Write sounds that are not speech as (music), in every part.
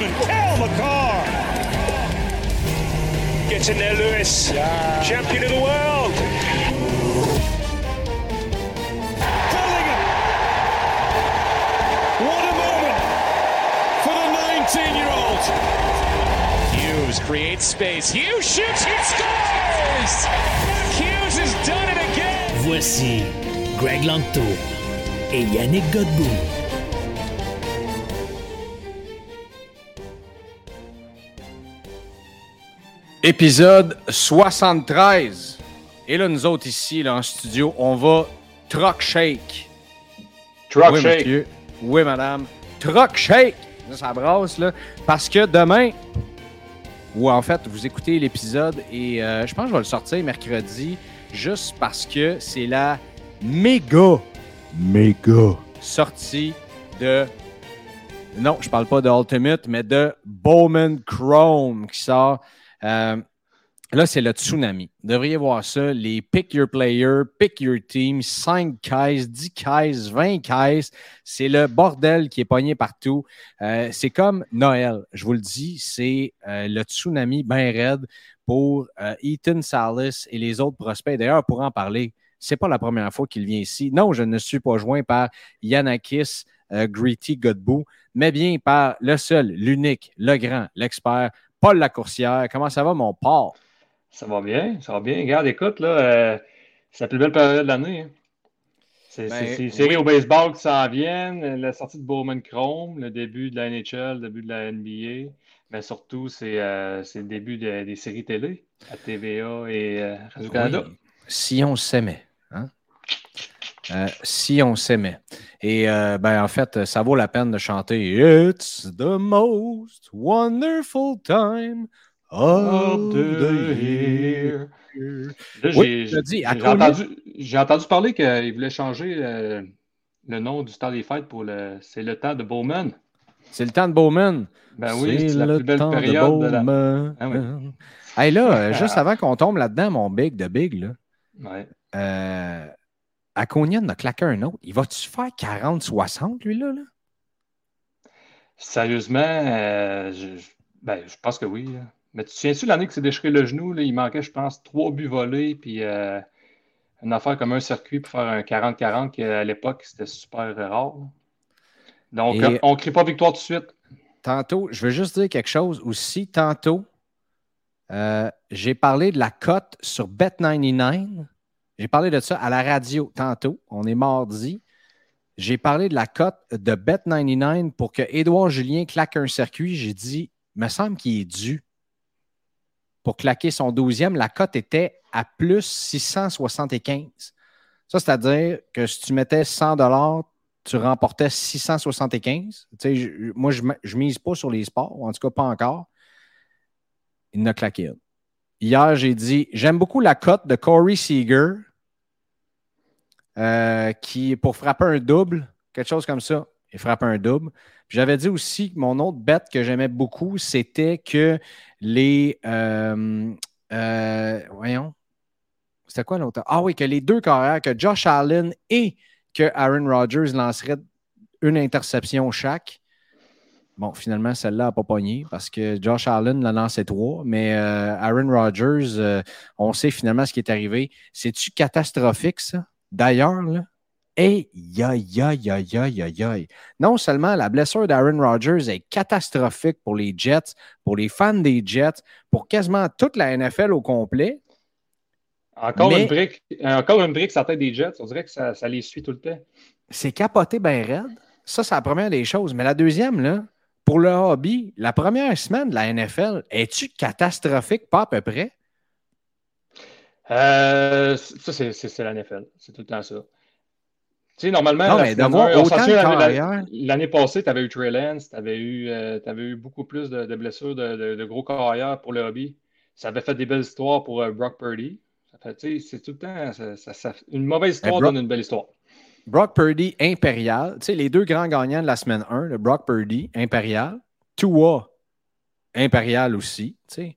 Young defenseman Cal McCarr. Gets in there, Lewis. Champion of the world. Bellingham. What a moment for the 19-year-old. Hughes creates space. Hughes shoots. He scores. Hughes has done it again. Voici Greg Lanto et Yannick Godbout. Épisode 73. Et là, nous autres ici, là, en studio, on va truck shake. Truck oui, shake. monsieur. Oui, madame. Truck shake. Là, ça brasse, là. Parce que demain, ou en fait, vous écoutez l'épisode et euh, je pense que je vais le sortir mercredi, juste parce que c'est la méga, méga sortie de. Non, je parle pas de Ultimate, mais de Bowman Chrome qui sort. Euh, là, c'est le tsunami. Vous devriez voir ça. Les pick your player, pick your team, 5 caisses, 10 caisses, 20 caisses. C'est le bordel qui est pogné partout. Euh, c'est comme Noël. Je vous le dis, c'est euh, le tsunami bien raide pour Ethan Salas et les autres prospects. D'ailleurs, pour en parler, c'est pas la première fois qu'il vient ici. Non, je ne suis pas joint par Yanakis euh, Gritty Godbout, mais bien par le seul, l'unique, le grand, l'expert, Paul Lacourcière. Comment ça va, mon Paul? Ça va bien, ça va bien. Regarde, écoute, là, euh, c'est la plus belle période de l'année. hein. C'est Ben, série oui. au baseball qui s'en viennent, la sortie de Bowman Chrome, le début de la NHL, le début de la NBA, mais surtout, c'est euh, le début de- des séries télé à TVA et euh, Radio-Canada. Oui. Si on s'aimait. Euh, si on s'aimait. Et euh, ben, en fait, ça vaut la peine de chanter It's the most wonderful time of the year. Là, Oui, j'ai entendu, parler qu'il voulait changer euh, le nom du temps des fêtes pour le. C'est le temps de Bowman. C'est le temps de Bowman. Ben oui, c'est la plus belle temps de période de la. Ah oui. Hey, là, juste (laughs) avant qu'on tombe là-dedans, mon big de big, là, Ouais. euh, Aconian a claqué un autre. Il va-tu faire 40-60, lui, là? Sérieusement, euh, je, ben, je pense que oui. là. Mais tu te souviens-tu l'année que s'est déchiré le genou? là, il manquait, je pense, trois buts volés, puis euh, une affaire comme un circuit pour faire un 40-40, qui à l'époque, c'était super rare. Donc, Et- on ne crie pas victoire tout de suite. Tantôt, je veux juste dire quelque chose aussi. Tantôt, euh, j'ai parlé de la cote sur Bet99. J'ai parlé de ça à la radio tantôt. On est mardi. J'ai parlé de la cote de Bet99 pour que Édouard Julien claque un circuit. J'ai dit, me semble qu'il est dû pour claquer son 12e. La cote était à plus 675. Ça, c'est-à-dire que si tu mettais 100 tu remportais 675. Tu sais, je- moi, je ne mise pas sur les sports, en tout cas pas encore. Il n'a claqué une. Hier, j'ai dit j'aime beaucoup la cote de Corey Seager euh, qui, pour frapper un double, quelque chose comme ça, il frappe un double. J'avais dit aussi que mon autre bet que j'aimais beaucoup, c'était que les. euh, euh, voyons. C'était quoi l'autre? Ah oui, que les deux carrières, que Josh Allen et que Aaron Rodgers lancerait une interception chaque. Bon, finalement, celle-là n'a pas pogné parce que Josh Allen l'a lancé trois, mais Aaron Rodgers, on sait finalement ce qui est arrivé. C'est-tu catastrophique, ça? D'ailleurs, là, aïe. Non seulement la blessure d'Aaron Rodgers est catastrophique pour les Jets, pour les fans des Jets, pour quasiment toute la NFL au complet, Encore, Mais- une brique, encore une brique sur la tête des Jets. On dirait que ça, ça les suit tout le temps. c'est capoté bien raide. Ça, c'est la première des choses. Mais la deuxième, là, pour le hobby, la première semaine de la NFL, es-tu catastrophique, pas à peu près? Euh, ça, c'est la NFL. C'est tout le temps ça. Tu sais, normalement, l'année passée, tu avais eu Trey Lance, tu avais, eu, euh, avais eu beaucoup plus de, blessures de, de, gros carrières pour le hobby. Ça avait fait des belles histoires pour euh, Brock Purdy. C'est tout le temps. Ça, une mauvaise histoire donne une belle histoire. Brock Purdy, impérial. Tu sais, les deux grands gagnants de la semaine 1, le Brock Purdy, impérial. Tua, impérial aussi. Tu sais.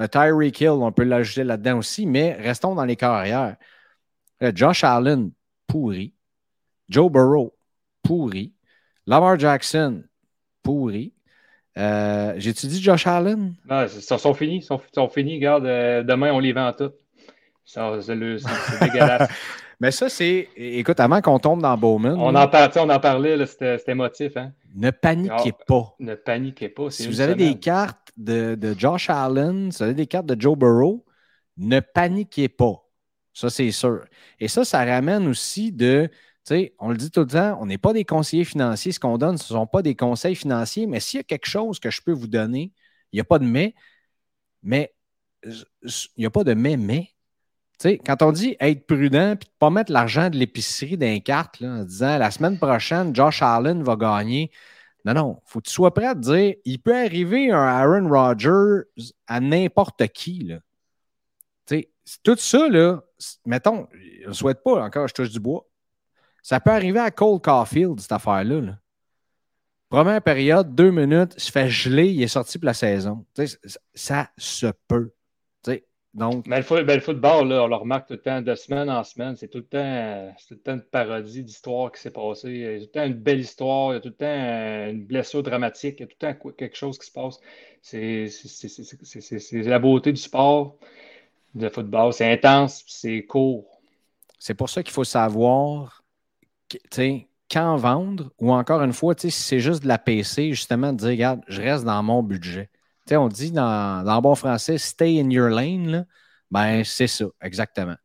Un Tyreek Hill, on peut l'ajouter là-dedans aussi, mais restons dans les carrières. Josh Allen, pourri. Joe Burrow, pourri. Lamar Jackson, pourri. Euh, J'ai-tu dit Josh Allen? Non, ils sont, finis. Ils sont, finis. Regarde, euh, demain, on les vend toutes. C'est dégueulasse. (laughs) Mais ça, c'est. Écoute, avant qu'on tombe dans Bowman. On, en, on en parlait, c'était émotif. Hein? Ne paniquez pas. Ne paniquez pas. Si vous avez des cartes de, de, Josh Allen, avez des cartes de Joe Burrow, ne paniquez pas. Ça, c'est sûr. Et ça, ça ramène aussi de on le dit tout le temps, on n'est pas des conseillers financiers. Ce qu'on donne, ce ne sont pas des conseils financiers, mais s'il y a quelque chose que je peux vous donner, il n'y a pas de mais, mais il n'y a pas de mais, mais. quand on dit être prudent et ne pas mettre l'argent de l'épicerie dans les cartes en disant la semaine prochaine, Josh Allen va gagner. Non, non, il faut que tu sois prêt à te dire il peut arriver un Aaron Rodgers à n'importe qui. Là. tout ça, là, mettons, je ne souhaite pas, encore, je touche du bois. Ça peut arriver à Cole Caulfield, cette affaire-là. Première période, deux minutes, il se fait geler, il est sorti pour la saison. ça se peut. Donc... Mais le, football, on le remarque tout le temps, de semaine en semaine, c'est tout le temps, tout le temps une parodie d'histoire qui s'est passée. Il y a tout le temps une belle histoire, il y a tout le temps euh, une blessure dramatique, il y a tout le temps quelque chose qui se passe. C'est la beauté du sport, de football. C'est intense, c'est court. C'est pour ça qu'il faut savoir quand vendre, ou encore une fois, si c'est juste de la PC, justement, de dire, regarde, je reste dans mon budget. On dit dans, dans bon français, stay in your lane, ben c'est ça, exactement.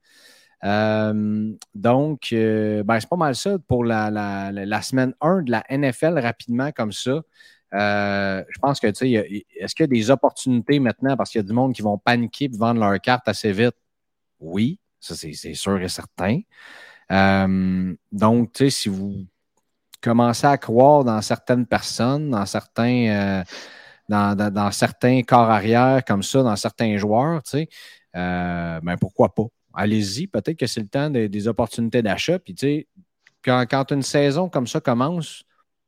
Euh, donc, euh, ben, c'est pas mal ça pour la, semaine 1 de la NFL rapidement comme ça. Euh, je pense que, tu sais, est-ce qu'il y a des opportunités maintenant parce qu'il y a du monde qui vont paniquer et vendre leurs cartes assez vite? Oui, ça c'est sûr et certain. Donc, tu sais, si vous commencez à croire dans certaines personnes, dans certains, dans, certains corps arrière comme ça, dans certains joueurs, tu sais, euh, ben pourquoi pas? Allez-y, peut-être que c'est le temps des opportunités d'achat. Puis, tu sais, quand, quand une saison comme ça commence,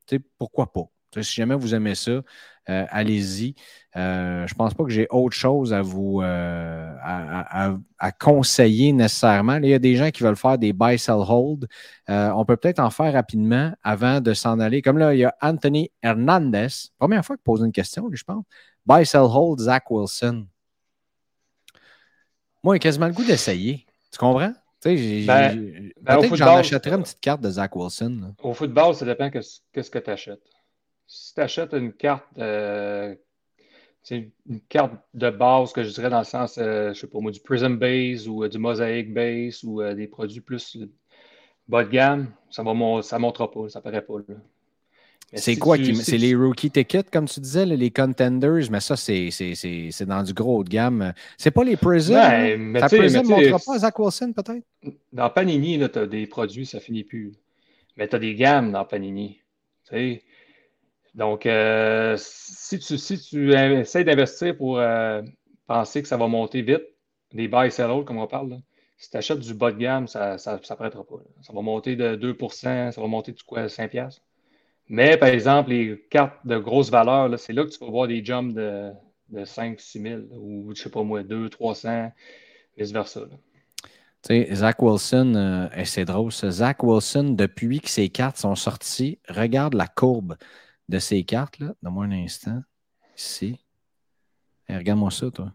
tu sais, pourquoi pas? si jamais vous aimez ça, euh, allez-y. Euh, je ne pense pas que j'ai autre chose à vous euh, à, conseiller nécessairement. il y a des gens qui veulent faire des buy, sell, hold. on peut peut-être en faire rapidement avant de s'en aller. Comme là, il y a Anthony Hernandez. Première fois qu'il pose une question, je pense. Buy, sell, hold, Zach Wilson. Moi, j'ai quasiment le goût d'essayer. Tu comprends? Tu ben, ben, peut-être que j'en achèterais une petite carte de Zach Wilson. Au football, ça dépend de ce que tu achètes si tu achètes une carte, euh, une carte de base que je dirais dans le sens, euh, je sais pas moi, du Prism Base ou euh, du Mosaic Base ou des produits plus bas de gamme, ça ne ça montera pas, ça paraît pas. C'est quoi qui. C'est les rookie tickets, comme tu disais, les contenders, mais ça, c'est dans du gros haut de gamme. C'est pas les Prism. Ouais, mais Prism ne montrera pas Zach Wilson, peut-être? Dans Panini, tu as des produits, ça finit plus. Mais tu as des gammes dans Panini. Tu sais, donc, euh, si tu, si essaies d'investir pour euh, penser que ça va monter vite, des buy sell comme on parle, si tu achètes du bas de gamme, ça ne prêtera pas. Ça va monter de 2% ça va monter de quoi, 5 Mais par exemple, les cartes de grosse valeur, c'est là que tu vas voir des jumps de, de 5 6 000 ou je sais pas moi, 2 300, vice-versa. Tu sais, Zach Wilson, euh, c'est drôle, Zach Wilson, depuis que ses cartes sont sorties, regarde la courbe de ces cartes-là. Donne-moi un instant. Ici. Regarde-moi ça, toi.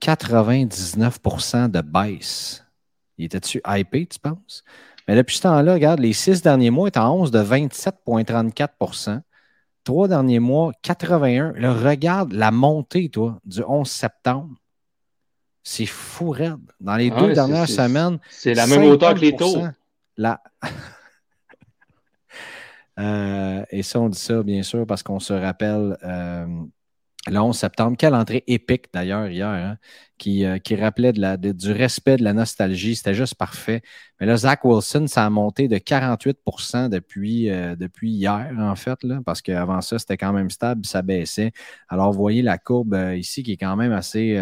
99% de baisse. Il était-tu hypé, tu penses? Mais depuis ce temps-là, regarde, les six derniers mois est en 11 de 27,34% Trois derniers mois, 81. Là, regarde la montée, toi, du 11 septembre. C'est fou raide. Dans les deux dernières semaines. C'est la même hauteur que les taux. La... (laughs) Euh, et ça, on dit ça, bien sûr, parce qu'on se rappelle euh, le 11 septembre. Quelle entrée épique, d'ailleurs, hier, hein, qui, euh, qui, rappelait du respect, de la nostalgie. C'était juste parfait. Mais là, Zach Wilson, ça a monté de 48 depuis, depuis hier, en fait, parce qu'avant ça, c'était quand même stable, ça baissait. Alors, vous voyez la courbe ici qui est quand même assez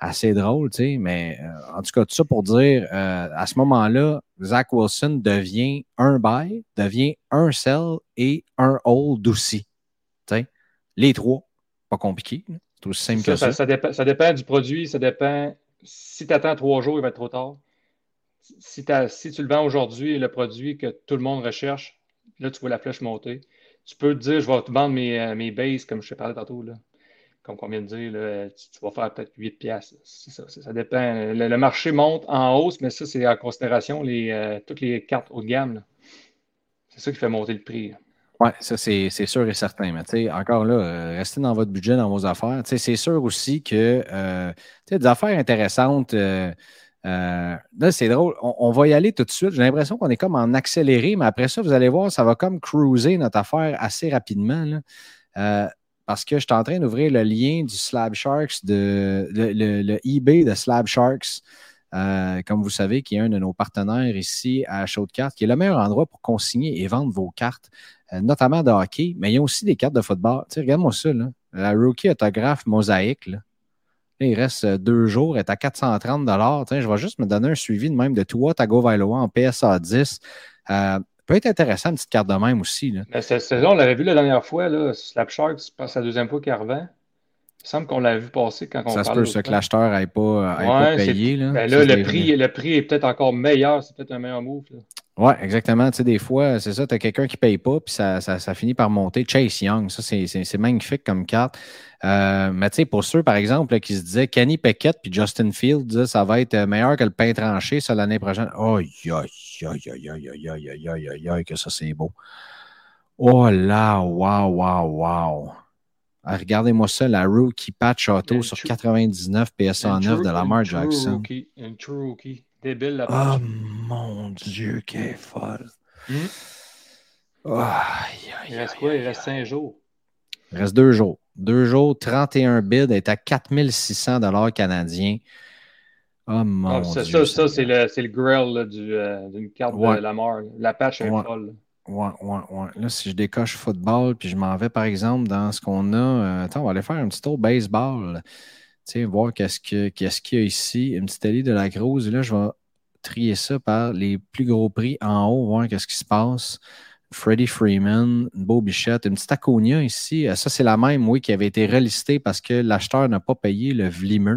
assez drôle, tu sais, mais euh, en tout cas, tout ça pour dire, euh, à ce moment-là, Zach Wilson devient un buy, devient un sell et un hold aussi. Tu sais, les trois, pas compliqué. C'est aussi simple que ça. Ça, dépend, ça, dépend, du produit, ça dépend. Si tu attends trois jours, il va être trop tard. Si, si tu le vends aujourd'hui, le produit que tout le monde recherche, là, tu vois la flèche monter. Tu peux te dire, je vais te vendre mes, euh, mes bases, comme je te parlais tantôt. Là comme on vient de dire, tu, vas faire peut-être 8 piastres. Ça, dépend. Le, marché monte en hausse, mais ça, c'est en considération euh, toutes les cartes haut de gamme. C'est ça qui fait monter le prix. Oui, ça, c'est sûr et certain. Mais encore là, euh, restez dans votre budget, dans vos affaires. C'est sûr aussi que euh, des affaires intéressantes. là, c'est drôle. On, va y aller tout de suite. J'ai l'impression qu'on est comme en accéléré, mais après ça, vous allez voir, ça va comme cruiser notre affaire assez rapidement. Là parce que je suis en train d'ouvrir le lien du Slab Sharks, de, le, eBay de Slab Sharks, euh, comme vous savez, qui est un de nos partenaires ici à Show de cartes, qui est le meilleur endroit pour consigner et vendre vos cartes, euh, notamment de hockey, mais il y a aussi des cartes de football. regarde-moi ça, la rookie autographe mosaïque. Là. il reste euh, deux jours, est à 430 Je vais juste me donner un suivi de même de Tua Tagovailoa en PSA 10 peut être intéressant, une petite carte de même aussi. Là. cette saison, on l'avait vu la dernière fois, là, Slap Shark, c'est la deuxième fois qu'il revient. Il semble qu'on l'avait vu passer quand on Ça se peut que l'acheteur n'ait pas, pas, payé. Là, ben là le, prix, le prix est peut-être encore meilleur. C'est peut-être un meilleur move. Oui, exactement. Tu sais, des fois, c'est ça, tu as quelqu'un qui ne paye pas, puis ça, ça, ça, finit par monter. Chase Young, ça, c'est magnifique comme carte. Euh, mais tu sais, pour ceux, par exemple, qui se disaient Kenny Peckett puis Justin Fields, ça va être meilleur que le pain tranché ça l'année prochaine. Aïe, aïe, aïe, aïe, aïe, aïe, aïe, aïe, aïe, aïe, que ça, c'est beau. Oh là, waouh, waouh, waouh. Regardez-moi ça, la rookie patch auto sur 99 PSA 9 de Lamar Jackson. Rookie, true rookie. Débile la Oh mon Dieu, qu'elle est folle. Hmm? il reste quoi? Il reste 5 jours. Il reste 2 jours. 2 jours, 31 bids est à 4600 canadiens. Oh mon ah, ça, Dieu. Ça, c'est le, le grill euh, d'une carte de la mort. La patch est folle. Ouais, ouais, ouais. Là, si je décoche football, puis je m'en vais, par exemple, dans ce qu'on a. Euh, attends, on va aller faire un petit tour baseball. Tu sais, voir qu'est-ce qu'il y a ici. Une petite allée de la grosse. Là, je vais trier ça par les plus gros prix en haut, voir qu'est-ce qui se passe. Freddie Freeman, une beau bichette, une petite Aconia ici. Euh, ça, c'est la même, oui, qui avait été relistée parce que l'acheteur n'a pas payé le Vlimer.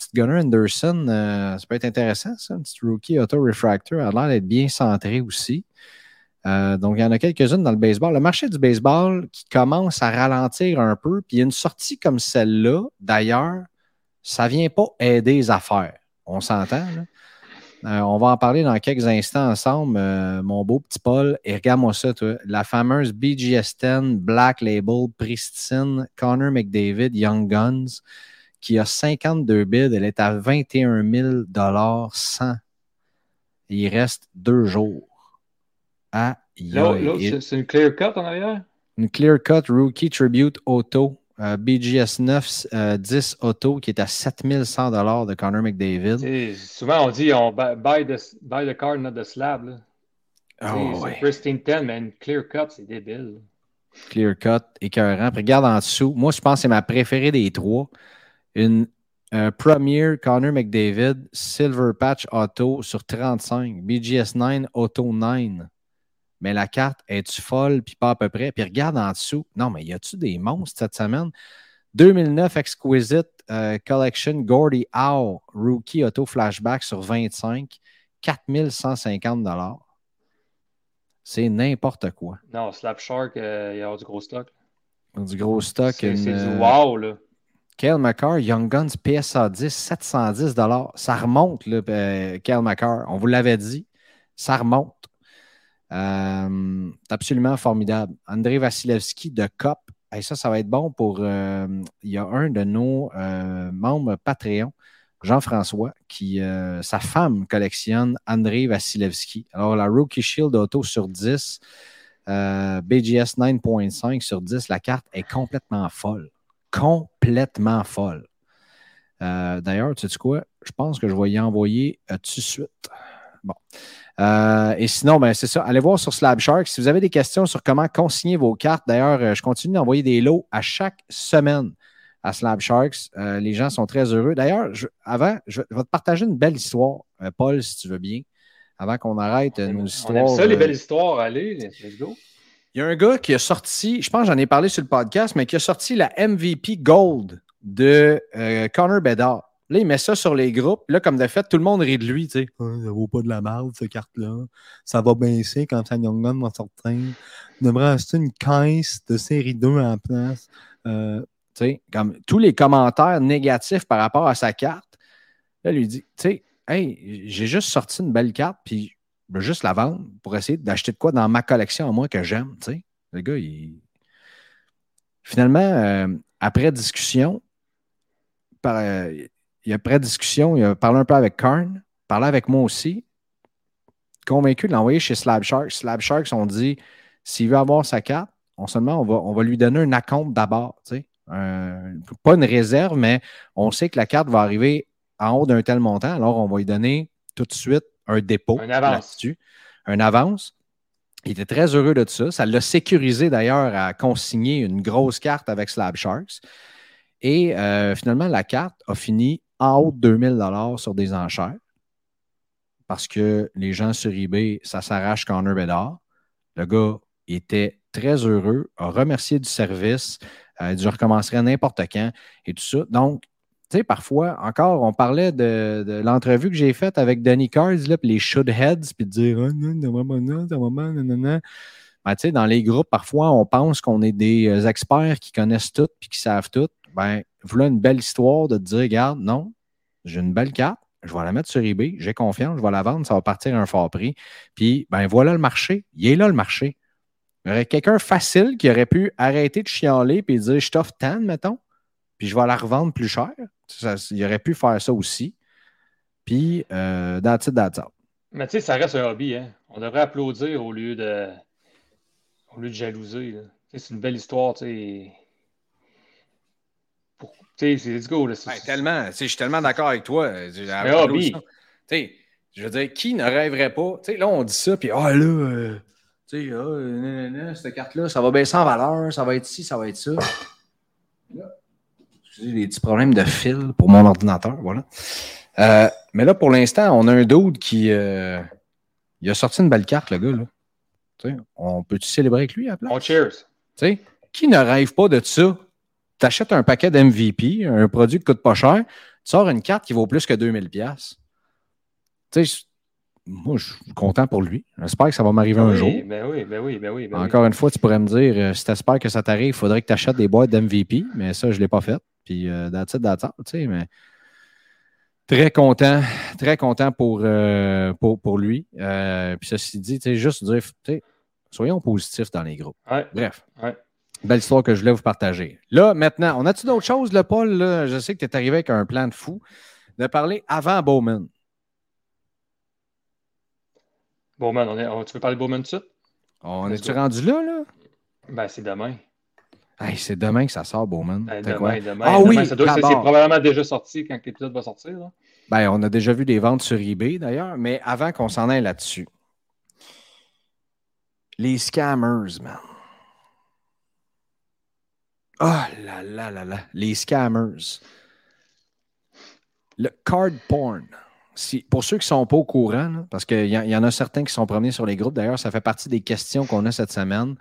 Petite Gunnar Anderson, euh, ça peut être intéressant, ça. Une petite rookie auto refractor. a l'air d'être bien centré aussi. Euh, donc, il y en a quelques-unes dans le baseball. Le marché du baseball qui commence à ralentir un peu, puis une sortie comme celle-là, d'ailleurs, ça ne vient pas aider les affaires. On s'entend? Euh, on va en parler dans quelques instants ensemble, mon beau petit Paul. Et regarde-moi ça, toi. La fameuse BGS 10 Black Label Pristine Connor McDavid Young Guns qui a 52 bids. Elle est à 21 000 100. Il reste deux jours. Ah, c'est une clear cut en arrière? Une clear cut Rookie Tribute Auto euh, BGS 9 10 Auto qui est à 7100 de Connor McDavid. souvent, on dit on buy, the, buy the car, not the slab. Oh, c'est Pristine 10, mais une clear cut, c'est débile. Clear cut, écœurant. Puis regarde en dessous. Moi, je pense que c'est ma préférée des trois. Une euh, Premier Connor McDavid Silver Patch Auto sur 35. BGS 9 Auto 9 mais la carte, est-tu folle, puis pas à peu près? Puis regarde en dessous. Non, mais y a-tu des monstres cette semaine? 2009 Exquisite euh, Collection Gordy Howe Rookie Auto Flashback sur 25, 4150 C'est n'importe quoi. Non, Slapshark, euh, il y a du gros stock. Du gros stock. C'est du wow, là. Kyle McCarr, Young Guns PSA 10, 710 Ça remonte, euh, Kyle McCarr. On vous l'avait dit. Ça remonte. Euh, absolument formidable. André Vasilevski de COP. Et ça, ça va être bon pour. Euh, il y a un de nos membres Patreon, Jean-François, qui sa femme collectionne André Vasilevski. Alors, la Rookie Shield Auto sur 10. Euh, BGS 9.5 sur 10, la carte est complètement folle. Complètement folle. Euh, d'ailleurs, tu sais quoi? Je pense que je vais y envoyer tout de suite. Bon. et sinon, ben, c'est ça. Allez voir sur Slab Shark. Si vous avez des questions sur comment consigner vos cartes, d'ailleurs, je continue d'envoyer des lots à chaque semaine à Slab Sharks. Euh, les gens sont très heureux. D'ailleurs, avant, je vais te partager une belle histoire, euh, Paul, si tu veux bien, avant qu'on arrête euh, nos histoires. On ça, les belles histoires. Allez, let's go. Il y a un gars qui a sorti, je pense que j'en ai parlé sur le podcast, mais qui a sorti la MVP Gold de Connor Bedard. Là, il met ça sur les groupes. Là, comme de fait, tout le monde rit de lui. Tu sais. Ça vaut pas de la merde, cette carte-là. Ça va baisser quand Sam Young va sortir. Il devrait acheter une caisse de série 2 en place. Comme tous les commentaires négatifs par rapport à sa carte, là, lui dit, tu sais, hey, j'ai juste sorti une belle carte, puis je veux juste la vendre pour essayer d'acheter de quoi dans ma collection à moi que j'aime. Le gars, il... Finalement, euh, après discussion, euh, il après discussion, il a parlé un peu avec Karn, parlé avec moi aussi, convaincu de l'envoyer chez Slab Sharks. Slab Sharks ont dit, s'il veut avoir sa carte, on seulement on va, on va lui donner un acompte d'abord, sais pas une réserve, mais on sait que la carte va arriver en haut d'un tel montant, alors on va lui donner tout de suite un dépôt un avance. un avance. Il était très heureux de ça. Ça l'a sécurisé d'ailleurs à consigner une grosse carte avec Slab Sharks. Et euh, finalement, la carte a fini en haut de 2000 sur des enchères parce que les gens sur eBay, ça s'arrache Connor Bedard. Le gars était très heureux, a remercié du service, euh, je recommencerai n'importe quand et tout ça. Donc, tu sais, parfois, encore, on parlait de, l'entrevue que j'ai faite avec Danny Cards, là, puis les should heads, puis de dire, oh, non, non, non, non, non, ben, tu sais, dans les groupes, parfois, on pense qu'on est des euh, experts qui connaissent tout puis qui savent tout. Ben, voilà une belle histoire de te dire, regarde, non, j'ai une belle carte, je vais la mettre sur eBay, j'ai confiance, je vais la vendre, ça va partir à un fort prix. Puis, ben voilà le marché. Il est là le marché. Il y aurait quelqu'un facile qui aurait pu arrêter de chialer et dire je t'offre tant, mettons, puis je vais la revendre plus cher. Il aurait pu faire ça aussi. Puis, euh, that's it, Mais tu sais, ça reste un hobby. Hein? On devrait applaudir au lieu de, au lieu de jalouser. C'est une belle histoire. Tu sais. C'est let's go. Là, tellement, je suis tellement d'accord avec toi. Un hobby. Je veux dire, qui ne rêverait pas? sais, là, on dit ça, puis ah là, euh, tu sais, ah, cette carte-là, ça va baisser en valeur, ça va être ci, ça va être ça. Des petits problèmes de fil pour mon ordinateur, voilà. Euh, mais là, pour l'instant, on a un dude qui euh, il a sorti une belle carte, le gars. Là. on peut-tu célébrer avec lui à On cheers. qui ne rêve pas de ça? Tu achètes un paquet d'MVP, un produit qui coûte pas cher, tu sors une carte qui vaut plus que 2000$. Tu sais, moi, je suis content pour lui. J'espère que ça va m'arriver un jour. Ben oui, ben oui, ben oui. Ben Encore une fois, tu pourrais me dire, euh, si tu espères que ça t'arrive, il faudrait que tu achètes des boîtes d'MVP, mais ça, je ne l'ai pas fait. Puis, euh, that's it, tu sais, mais très content, très content pour, euh, pour, pour, lui. Euh, puis, ceci dit, tu sais, juste dire, soyons positifs dans les groupes. Bref. Belle histoire que je voulais vous partager. Là, maintenant, on a-tu d'autres choses, Paul? Là? Je sais que tu es arrivé avec un plan de fou de parler avant Bowman. Bowman, on est, tu veux parler de Bowman tout de suite? On est-tu rendu là, là? Ben, c'est demain. Hey, c'est demain que ça sort, Bowman. Ben, demain, demain. Ah oui, c'est probablement déjà sorti quand l'épisode va sortir. Là. Ben, on a déjà vu des ventes sur eBay, d'ailleurs, mais avant qu'on s'en aille là-dessus. Les scammers, man. Oh là là là là. Les scammers. Le card porn pour ceux qui ne sont pas au courant, parce qu'il y, y, en a certains qui sont promenés sur les groupes, d'ailleurs, ça fait partie des questions qu'on a cette semaine.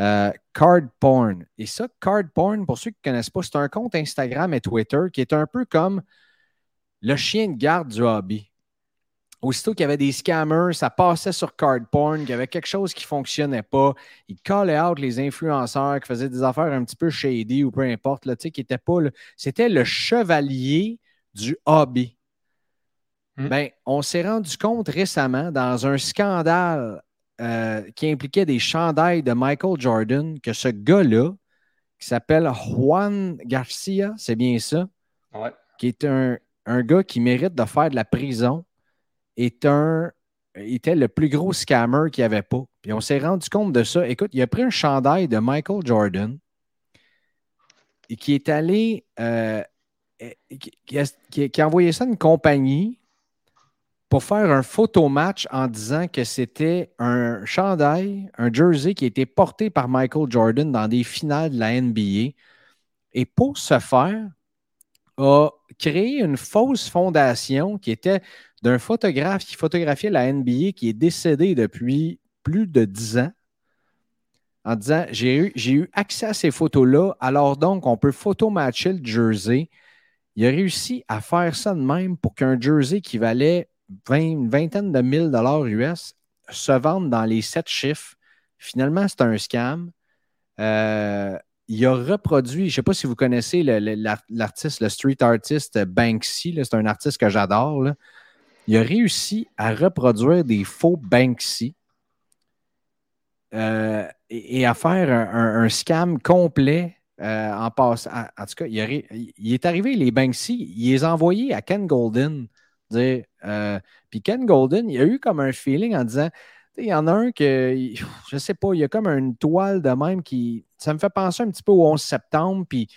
Euh, card porn. Et ça, card porn, pour ceux qui ne connaissent pas, c'est un compte Instagram et Twitter qui est un peu comme le chien de garde du hobby. Aussitôt qu'il y avait des scammers, ça passait sur card porn, qu'il y avait quelque chose qui ne fonctionnait pas. Ils callaient out les influenceurs qui faisaient des affaires un petit peu shady ou peu importe, là, qui était pas. C'était le chevalier du hobby. Hmm. Ben, on s'est rendu compte récemment dans un scandale euh, qui impliquait des chandails de Michael Jordan que ce gars-là, qui s'appelle Juan Garcia, c'est bien ça, qui est un, gars qui mérite de faire de la prison, est un était le plus gros scammer qu'il n'y avait pas. Puis on s'est rendu compte de ça. Écoute, il a pris un chandail de Michael Jordan et qui est allé, euh, qui, a, envoyé ça à une compagnie pour faire un photo match en disant que c'était un chandail, un jersey qui était porté par Michael Jordan dans des finales de la NBA. Et pour ce faire, a créé une fausse fondation qui était d'un photographe qui photographiait la NBA qui est décédé depuis plus de dix ans en disant J'ai eu, eu accès à ces photos-là, alors donc on peut photomatcher le jersey. Il a réussi à faire ça de même pour qu'un jersey qui valait une vingtaine de mille dollars US se vende dans les sept chiffres. Finalement, c'est un scam. Euh, il a reproduit, je ne sais pas si vous connaissez l'artiste, le, street artist Banksy, c'est un artiste que j'adore. Il a réussi à reproduire des faux Banksy euh, et, à faire un, scam complet euh, en passant. En, tout cas, il, est arrivé, les Banksy, il les a envoyés à Ken Golden. Euh, puis Ken Golden, il a eu comme un feeling en disant il y en a un que, je sais pas, il y a comme une toile de même qui. Ça me fait penser un petit peu au 11 septembre, puis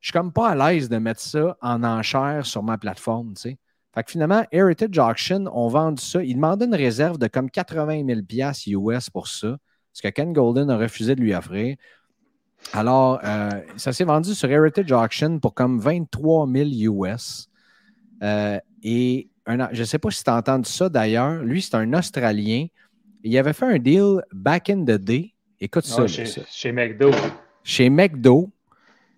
je suis comme pas à l'aise de mettre ça en enchère sur ma plateforme, tu sais. Fait que finalement, Heritage Auction ont vendu ça. Ils demandaient une réserve de comme 80 000 US pour ça ce que Ken Golden a refusé de lui offrir. Alors, euh, ça s'est vendu sur Heritage Auction pour comme 23 000 US. et je ne sais pas si tu as entendu ça d'ailleurs. Lui, c'est un Australien. Il avait fait un deal back in the day. Écoute ça, chez, chez McDo. Chez McDo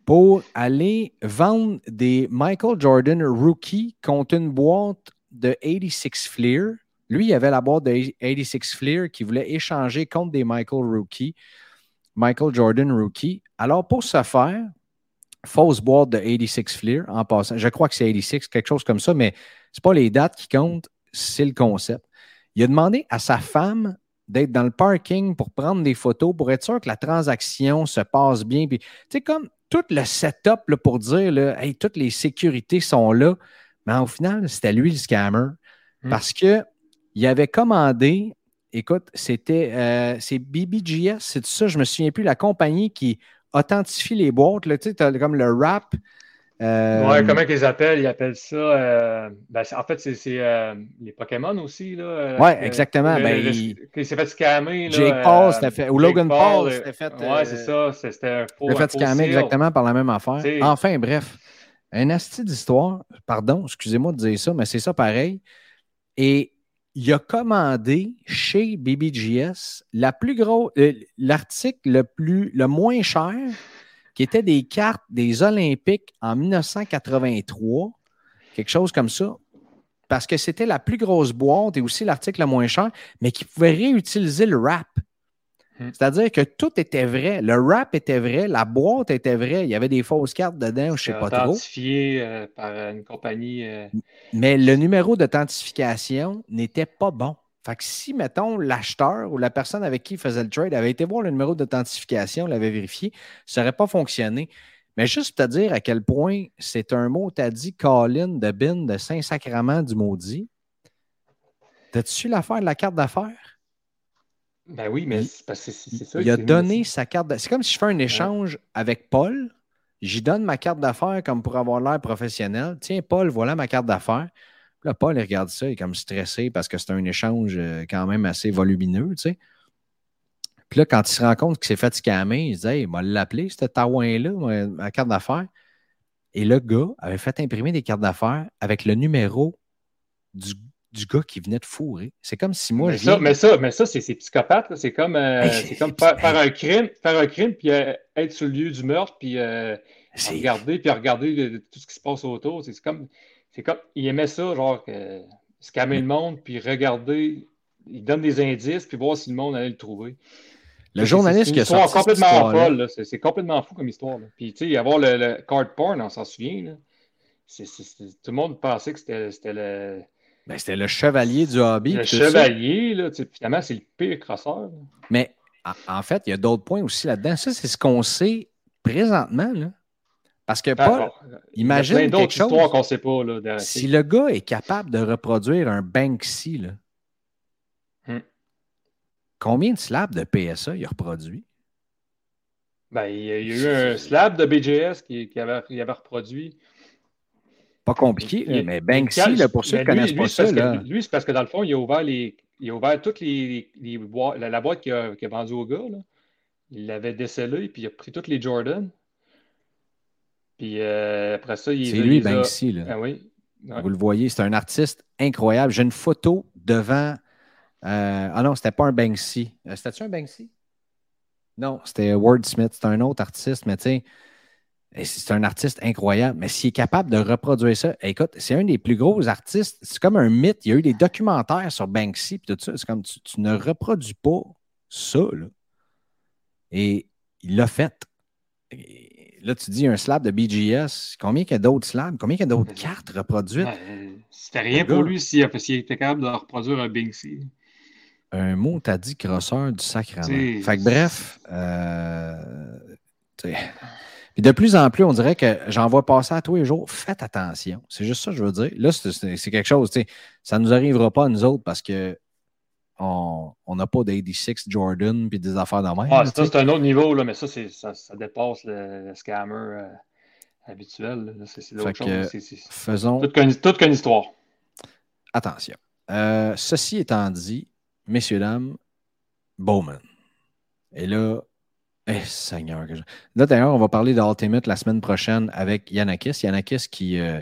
pour aller vendre des Michael Jordan rookie contre une boîte de 86 Fleer lui, il avait la boîte de 86 Fleer qui voulait échanger contre des Michael Rookie, Michael Jordan Rookie. Alors, pour ce faire, fausse boîte de 86 Fleer en passant. Je crois que c'est 86, quelque chose comme ça, mais ce pas les dates qui comptent, c'est le concept. Il a demandé à sa femme d'être dans le parking pour prendre des photos pour être sûr que la transaction se passe bien. Puis, tu sais, comme tout le setup là, pour dire, là, hey, toutes les sécurités sont là, mais au final, c'était lui le scammer. Hmm. Parce que il avait commandé, écoute, c'était euh, c'est BBGS, c'est ça, je me souviens plus, la compagnie qui authentifie les boîtes. Là, tu sais, comme le rap. Euh, ouais, comment ils appellent? Ils appellent ça. Euh, ben, en fait, c'est les Pokémon aussi. Là, ouais, exactement. ben, il, s'est fait scammer. Jake Paul s'était fait. Ou Logan Paul s'était fait. Ouais, c'est ça. C'était un faux. Il fait scammer exactement par la même affaire. Enfin, bref. Un asti d'histoire. Pardon, excusez-moi de dire ça, mais c'est ça pareil. Et il a commandé chez BBGS la plus gros, euh, l'article le plus, le moins cher, qui était des cartes des Olympiques en 1983, quelque chose comme ça, parce que c'était la plus grosse boîte et aussi l'article le moins cher, mais qui pouvait réutiliser le wrap. Hmm. C'est-à-dire que tout était vrai. Le wrap était vrai, la boîte était vraie. Il y avait des fausses cartes dedans, je ne sais pas trop. Authentifié euh, par une compagnie. Euh, Mais le numéro d'authentification n'était pas bon. Fait que si, mettons, l'acheteur ou la personne avec qui il faisait le trade avait été voir le numéro d'authentification, l'avait vérifié, ça n'aurait pas fonctionné. Mais juste te dire à quel point c'est un mot, t'as dit Colin de Bin de Saint-Sacrement du Maudit. T'as-tu su l'affaire de la carte d'affaires? Ben oui, mais c'est ça. Il a donné sa carte. C'est comme si je fais un échange avec Paul. J'y donne ma carte d'affaires comme pour avoir l'air professionnel. Tiens, Paul, voilà ma carte d'affaires. Là, Paul, il regarde ça, il est comme stressé parce que c'est un échange euh, quand même assez volumineux, tu sais. Puis là, quand il se rend compte qu'il s'est fait scammer, il se dit Hey, il m'a l'appelé, ce Taouin-là, ma carte d'affaires. Et le gars avait fait imprimer des cartes d'affaires avec le numéro du du gars qui venait de fourrer. C'est comme si moi. Mais, ça, mais ça, mais ça, c'est psychopathe. C'est comme, euh, c'est comme faire, un crime, faire un crime, puis euh, être sur le lieu du meurtre, puis euh, regarder, puis regarder tout ce qui se passe autour. C'est comme, c'est comme, il aimait ça, genre, scammer le monde, puis regarder, il donne des indices, puis voir si le monde allait le trouver. Le journaliste qui a sorti complètement folle, c'est complètement fou comme histoire. Puis, tu sais, avoir le, le, card porn, on s'en souvient. Là. tout le monde pensait que c'était le ben, c'était le chevalier du hobby. Le chevalier, là, finalement, c'est le pire crosseur. Mais en fait, il y a d'autres points aussi là-dedans. Ça, c'est ce qu'on sait présentement. Là. Parce que ben, Paul, imagine il y a quelque chose. qu'on sait pas. Là, si le gars est capable de reproduire un Banksy, là, combien de slabs de PSA il a reproduit? Ben, il y a eu un slab de BJS qui, qui avait, il avait reproduit. Pas compliqué, Il- mais Banksy, il- là, pour ceux qui ne connaissent lui, pas ça, que- là, lui, c'est parce que dans le fond, il a ouvert les. Il a ouvert toutes les, les boîtes, la, la boîte qu'il a, a vendue au gars. Là. Il l'avait décellée, puis il a pris toutes les Jordan. Puis euh, après ça, il c'est lui, a- Banksy. Là. Ah oui. Ouais. Vous le voyez, c'est un artiste incroyable. J'ai une photo devant. euh, ah non, c'était pas un Banksy. Euh, C'était-tu un Banksy? Non, c'était Wordsmith. C'est un autre artiste, mais tu sais, c'est un artiste incroyable. Mais s'il est capable de reproduire ça, écoute, c'est un des plus gros artistes. C'est comme un mythe. Il y a eu des documentaires sur Banksy puis tout ça. C'est comme tu, tu ne reproduis pas ça. Là. Et il l'a fait. Et là, tu dis un slab de BGS. Combien qu'il y a d'autres slabs? Combien qu'il y a d'autres cartes reproduites? Ouais, C'était rien pour lui s'il était capable de reproduire un Banksy. Un mot, t'as dit crosseur du sacrement. Fait que bref, euh. Puis de plus en plus, on dirait que j'en vois passer à tous les jours. Faites attention. C'est juste ça que je veux dire. Là, c'est- quelque chose, t'sais, ça ne nous arrivera pas à nous autres parce que on n'a pas d'86 Jordan puis des affaires de même. Ah, ça, c'est un autre niveau, là, mais ça, ça, ça dépasse le, le scammer euh, habituel. C'est. C'est- c'est- Faisons Toute qu'une toute qu'une histoire. attention. Euh, ceci étant dit, messieurs, dames, Bowman. Et là, eh, Seigneur. Là, d'ailleurs, on va parler d'Ultimate la semaine prochaine avec Yanakis. Yanakis qui euh,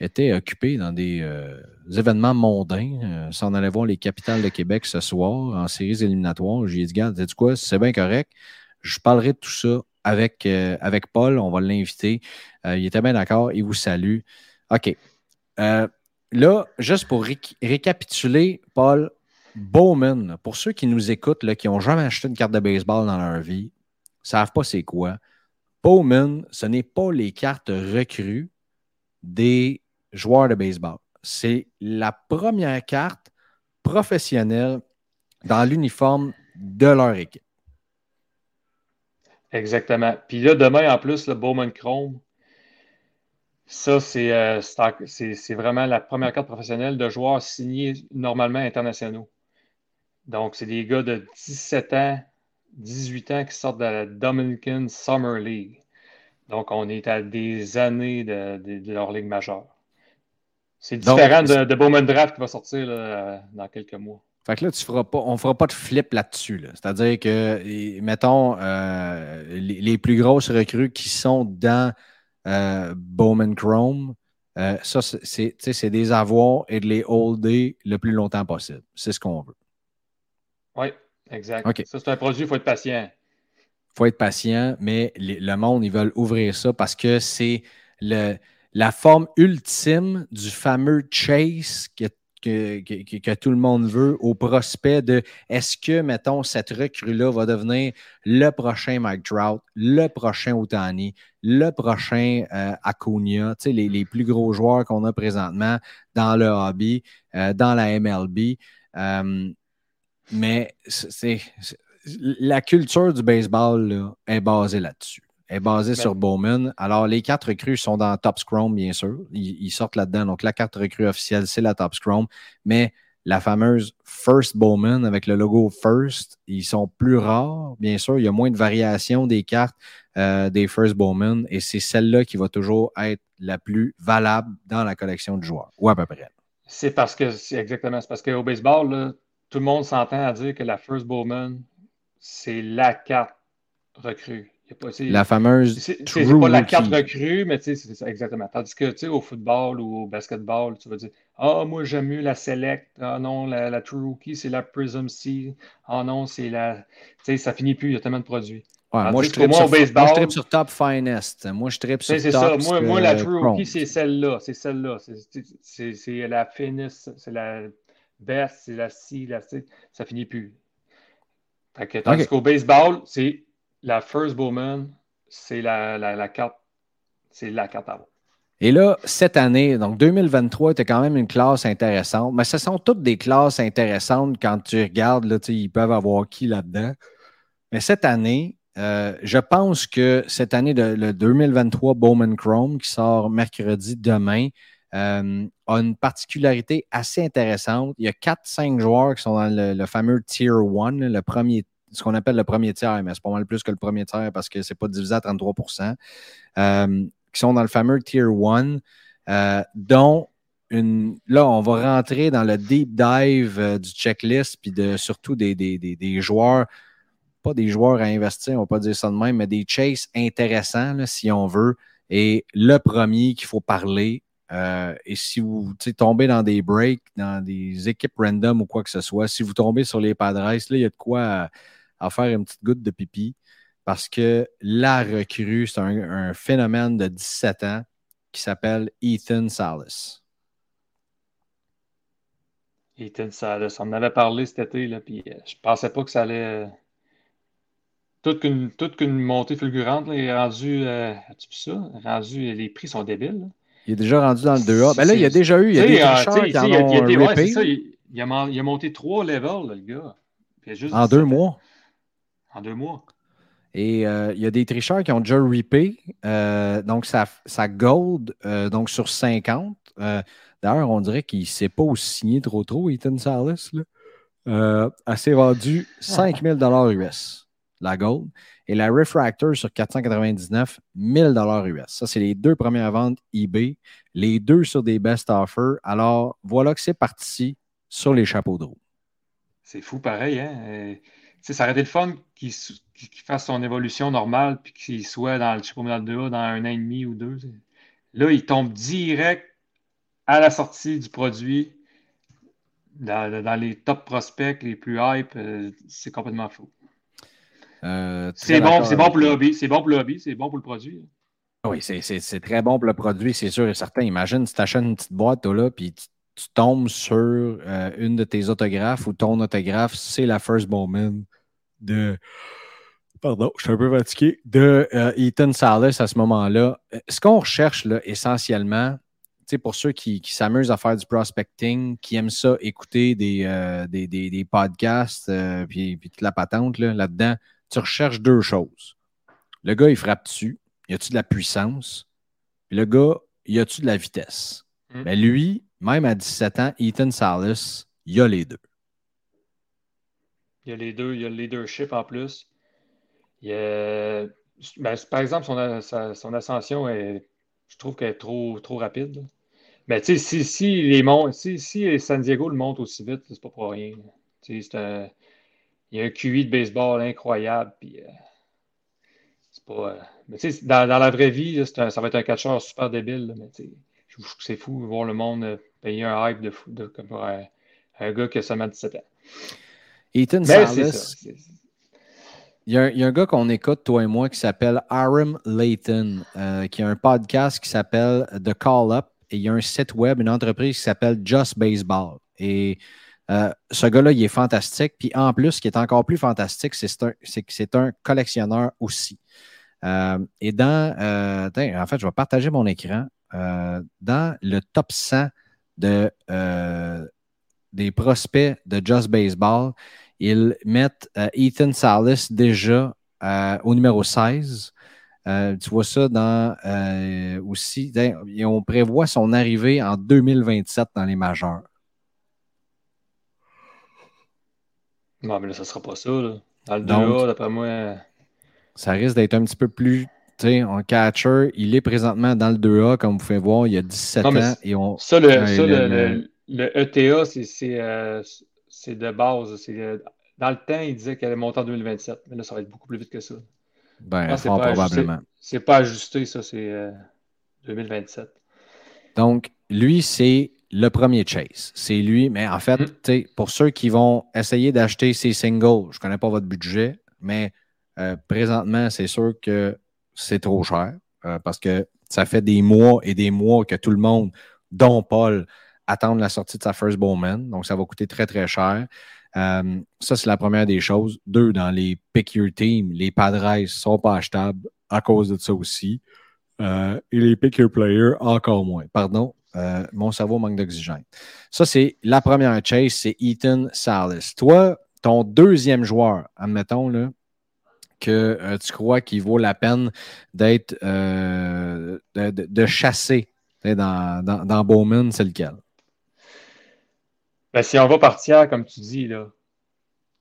était occupé dans des euh, événements mondains. Euh, s'en allait voir les capitales de Québec ce soir en séries éliminatoires. J'ai dit, gars, sais-tu quoi, c'est bien correct. Je parlerai de tout ça avec, euh, avec Paul. On va l'inviter. Il était bien d'accord. Il vous salue. OK. Là, juste pour ré- récapituler, Paul, Bowman, pour ceux qui nous écoutent, là, qui n'ont jamais acheté une carte de baseball dans leur vie, savent pas c'est quoi. Bowman, ce n'est pas les cartes recrues des joueurs de baseball. C'est la première carte professionnelle dans l'uniforme de leur équipe. Exactement. Puis là, demain, en plus, le Bowman Chrome, ça, c'est euh, vraiment la première carte professionnelle de joueurs signés normalement internationaux. Donc, c'est des gars de 17 ans, 18 ans qui sortent de la Dominican Summer League. Donc, on est à des années de, de- de leur ligue majeure. C'est Donc, différent de, de Bowman Draft qui va sortir là, dans quelques mois. Fait que là, tu feras pas, on ne fera pas de flip là-dessus. là. C'est-à-dire que, et- mettons, euh, les, les plus grosses recrues qui sont dans euh, Bowman Chrome, euh, ça, c'est- c'est c'est des avoirs et de les holder le plus longtemps possible. C'est ce qu'on veut. Oui, exact. Ça, c'est un produit, il faut être patient. faut être patient, mais les- le monde, ils veulent ouvrir ça parce que c'est le- la forme ultime du fameux chase que, que, que- que tout le monde veut au prospect de est-ce que, mettons, cette recrue-là va devenir le prochain Mike Trout, le prochain Otani, le prochain euh, Acuna, tu sais, les, les plus gros joueurs qu'on a présentement dans le hobby, euh, dans la MLB. Euh, mais c'est- la culture du baseball là, est basée là-dessus. Est basée sur Bowman. Alors, les quatre recrues sont dans Top Scrum, bien sûr. Ils, ils sortent là-dedans. Donc, la carte recrue officielle, c'est la Top Scrum. Mais la fameuse First Bowman avec le logo First, ils sont plus rares, bien sûr. Il y a moins de variations des cartes euh, des First Bowman et c'est celle-là qui va toujours être la plus valable dans la collection de joueurs, ou à peu près. C'est parce que, c'est exactement, c'est parce qu'au baseball, là, tout le monde s'entend à dire que la First Bowman, c'est la carte recrue. Il y a pas- c'est- La fameuse c'est- pas la carte recrue, mais tu sais, c'est ça, exactement. Tandis que au football ou au basketball, tu vas dire Ah, moi j'aime mieux la Select. Ah non, la, la True Rookie, c'est la Prism C. Ah non, c'est la. Tu sais, ça finit plus, il y a tellement de produits. Ouais, moi, je moi, sur, baseball- moi, je tripe sur Top Finest. Moi, je tripe sur Top. ça. Moi, moi la euh, True. Rookie, c'est celle-là. C'est celle-là. C'est- la Finis, c'est la Best, c'est la C, la C. Ça finit plus. Fait que, tandis qu'au baseball, c'est la First Bowman, c'est la, la, la carte. C'est la carte à avoir. Et là, cette année, donc 2023 était quand même une classe intéressante. Mais ce sont toutes des classes intéressantes quand tu regardes, là, ils peuvent avoir qui là-dedans. Mais cette année, euh, je pense que cette année, de, le 2023 Bowman Chrome qui sort mercredi demain, euh, a une particularité assez intéressante. Il y a 4-5 joueurs qui sont dans le, fameux Tier 1, le premier, ce qu'on appelle le premier tiers, mais c'est pas mal plus que le premier tiers parce que c'est pas divisé à 33% euh, qui sont dans le fameux Tier 1, euh, dont là, on va rentrer dans le deep dive du checklist, puis de, surtout des, joueurs, pas des joueurs à investir, on va pas dire ça de même, mais des chases intéressants, si on veut. Et le premier qu'il faut parler, euh, et si vous tombez dans des breaks, dans des équipes random ou quoi que ce soit, si vous tombez sur les Padres, là, il y a de quoi faire une petite goutte de pipi parce que la recrue, c'est un, phénomène de 17 ans qui s'appelle Ethan Salas. Ethan Salas, on en avait parlé cet été, là, puis euh, je pensais pas que ça allait. Euh, toute qu'une montée fulgurante, est rendu. As-tu vu ça? Rendu, les prix sont débiles. Il est déjà rendu dans le 2A. Ben là, il y a déjà eu. Il y a des tricheurs qui en ont il, a, monté trois levels, le gars. en deux mois. En deux mois. Et euh, il y a des tricheurs qui ont déjà ripé. Euh, donc, ça, ça gold euh, donc sur 50. D'ailleurs, on dirait qu'il ne s'est pas aussi signé trop trop, Ethan Salas. Là. elle s'est vendue 5000 US, la gold et la Refractor sur 499, 1000 US. Ça, c'est les deux premières ventes eBay, les deux sur des best offers. Alors, voilà que c'est parti sur les chapeaux de roue. C'est fou pareil, hein? Euh, ça aurait été le fun qu'il fasse son évolution normale puis qu'il soit dans le, sais dans 2A dans un an et demi ou deux. Là, il tombe direct à la sortie du produit dans, les top prospects les plus hype. Euh, c'est complètement fou. Euh, c'est bon, c'est bon pour le hobby, c'est bon pour le hobby, c'est bon pour le produit. Oui, c'est très bon pour le produit, c'est sûr et certain. Imagine si tu achètes une petite boîte là, puis tu, tombes sur euh, une de tes autographes ou ton autographe, c'est la First Bowman de. Pardon, je suis un peu fatigué. De euh, Ethan Salas à ce moment-là. Ce qu'on recherche là, essentiellement, pour ceux qui, s'amusent à faire du prospecting, qui aiment ça, écouter des, des, des, podcasts, puis, puis toute la patente là-dedans, tu recherches deux choses. Le gars, il frappe dessus. Y a-tu de la puissance? le gars, y a-tu de la vitesse? Mais mm. ben, lui, même à 17 ans, Ethan Salas, il a les deux. Il y a les deux, il y a le leadership en plus. Il ben, par exemple, son, son, ascension, est, je trouve qu'elle est trop, trop rapide. Mais tu sais, si, si, les si, si San Diego le monte aussi vite, c'est pas pour rien. C'est un, il y a un QI de baseball incroyable. Puis, euh, c'est pas. Euh, mais tu sais, dans, la vraie vie, ça va être un catcheur super débile. mais tu sais, je trouve que c'est fou de voir le monde euh, payer un hype de fou de, comme pour un, gars qui a seulement 17 ans. Ethan Salas. Il y, a un, il y, a un, gars qu'on écoute, toi et moi, qui s'appelle Aram Layton, qui a un podcast qui s'appelle The Call Up. Et il y a un site web, une entreprise qui s'appelle Just Baseball. Et euh, ce gars-là, il est fantastique. Puis en plus, ce qui est encore plus fantastique, c'est que c'est un collectionneur aussi. Euh, et dans, euh, en fait, je vais partager mon écran. dans le top 100 de, des prospects de Just Baseball, ils mettent Ethan Salas déjà au numéro 16. tu vois ça dans aussi. on prévoit son arrivée en 2027 dans les majeurs. Non, mais là, ça sera pas ça. Là. Dans le 2A, d'après moi. Ça risque d'être un petit peu plus. Tu sais, en catcher, il est présentement dans le 2A, comme vous pouvez voir, il y a 17 ans. Et on... Ça, le, ça, le, le, ETA, euh, c'est de base. Euh, dans le temps, il disait qu'elle allait monter en 2027. Mais là, ça va être beaucoup plus vite que ça. Ben, fort probablement. C'est pas ajusté, ça, c'est 2027. Euh, Donc, lui, c'est le premier chase. C'est lui, mais en fait, mm. pour ceux qui vont essayer d'acheter ces singles, je ne connais pas votre budget, mais euh, présentement, c'est sûr que c'est trop cher euh, parce que ça fait des mois et des mois que tout le monde, dont Paul, attend la sortie de sa first Bowman. Donc, ça va coûter très, très cher. Euh, ça, c'est la première des choses. Deux, dans les pick your team, les Padres ne sont pas achetables à cause de ça aussi. et les pick your player, encore moins. Pardon, euh, mon cerveau manque d'oxygène. Ça, c'est la première chase, c'est Ethan Salas. Toi, ton deuxième joueur, admettons, là, que euh, tu crois qu'il vaut la peine d'être euh, de, chasser Dans, dans, Bowman, c'est lequel? Ben, si on va partir, comme tu dis, là,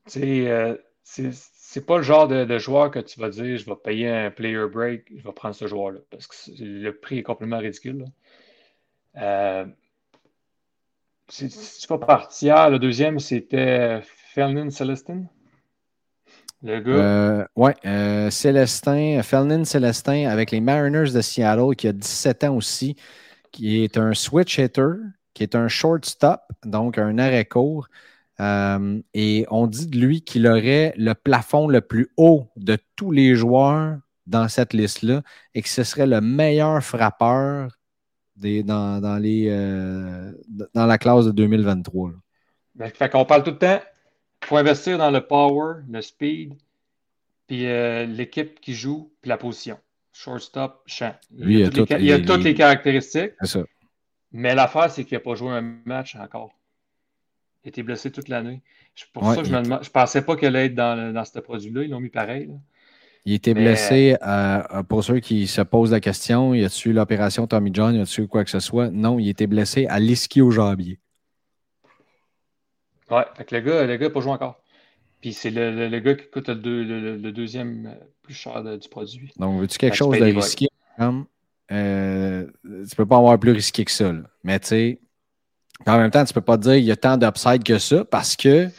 c'est pas le genre de, joueur que tu vas dire je vais payer un player break, je vais prendre ce joueur-là. Parce que le prix est complètement ridicule. Euh, si, tu vas partir, le deuxième, c'était Felnin Celestin. Le gars. Euh, oui, euh, Célestin, Felnin Célestin avec les Mariners de Seattle, qui a 17 ans aussi, qui est un switch hitter, qui est un shortstop, donc un arrêt court. Euh, et on dit de lui qu'il aurait le plafond le plus haut de tous les joueurs dans cette liste-là et que ce serait le meilleur frappeur des, dans, les, dans la classe de 2023. Ben, fait qu'on parle tout le temps il faut investir dans le power, le speed, puis euh, l'équipe qui joue, puis la position. Shortstop, champ. Il y a, toutes, les, caractéristiques. Ça. Mais l'affaire, c'est qu'il n'a pas joué un match encore. Il a été blessé toute l'année. Pour ça que je ne pensais pas qu'elle allait être dans, dans ce produit-là. Ils l'ont mis pareil. Il était blessé, euh, euh, pour ceux qui se posent la question, y a-tu l'opération Tommy John, y a-tu quoi que ce soit? Non, il était blessé à l'ischio-jambier. Ouais, fait le gars, le gars n'a pas joué encore. Puis c'est le, le, gars qui coûte le, deuxième plus cher du produit. Donc, veux-tu quelque chose de risqué? Euh, tu peux pas avoir plus risqué que ça. Mais tu sais, en même temps, tu peux pas te dire qu'il y a tant d'upside que ça parce que.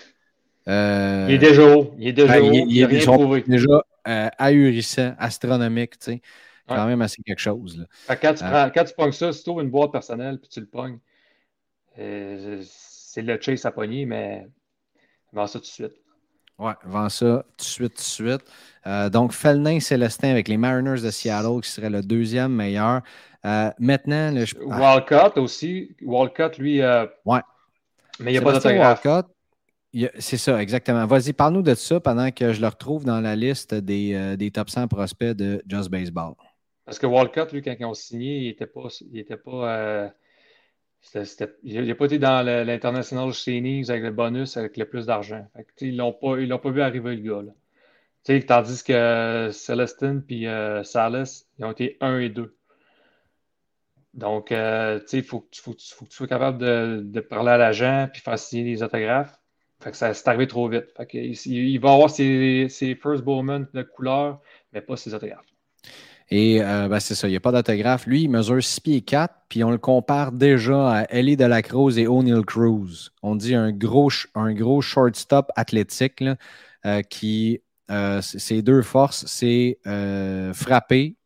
Euh, il est déjà haut. Il est déjà ben, haut. Il, est déjà euh, ahurissant, astronomique. Tu sais. Quand même assez quelque chose. Là. Quand, tu euh, prends, quand tu pognes ça, si tu une boîte personnelle puis tu le pognes, euh, c'est le chase à pogner, mais vends ça tout de suite. Ouais, vends ça tout de suite, tout de suite. Euh, donc, Felnin Célestin avec les Mariners de Seattle, qui serait le deuxième meilleur. Euh, maintenant, le... Walcott aussi. Walcott, lui. Euh... Ouais. Mais il n'y a pas d'autographe. C'est ça, exactement. Vas-y, parle-nous de ça pendant que je le retrouve dans la liste des, euh, des top 100 prospects de Just Baseball. Parce que Walcott, lui, quand ils ont signé, il n'était pas, il était pas il n'a pas été dans l'International Series avec le bonus avec le plus d'argent. Ils pas, l'ont pas vu arriver le gars. Tandis que Celestine et euh, Salas, ils ont été 1 et 2. Donc, euh, il faut, faut, que tu sois capable de, parler à l'agent puis faire signer des autographes. Fait que ça c'est arrivé trop vite. il, va avoir ses, first moments de couleur, mais pas ses autographes. Et euh, ben, c'est ça, il n'y a pas d'autographe. Lui, il mesure 6 pieds 4, puis on le compare déjà à Ellie de la Cruz et O'Neill Cruz. On dit un gros, un gros shortstop athlétique euh, qui, euh, ses deux forces, c'est frapper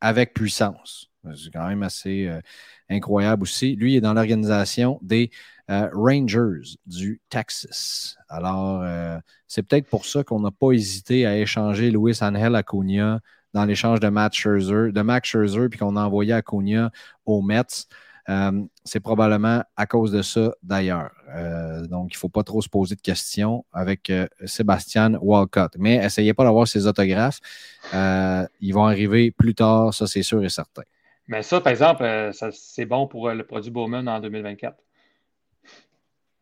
avec puissance. C'est quand même assez incroyable aussi. Lui, il est dans l'organisation des Rangers du Texas. Alors, c'est peut-être pour ça qu'on n'a pas hésité à échanger Luis Angel Acuna dans l'échange de Matt Scherzer, de puis qu'on a envoyé Acuna aux Mets. Euh, c'est probablement à cause de ça d'ailleurs. Euh, donc, il ne faut pas trop se poser de questions avec euh, Sébastien Walcott. Mais essayez pas d'avoir ses autographes. ils vont arriver plus tard, ça c'est sûr et certain. Mais ça, par exemple, c'est bon pour le produit Bowman en 2024.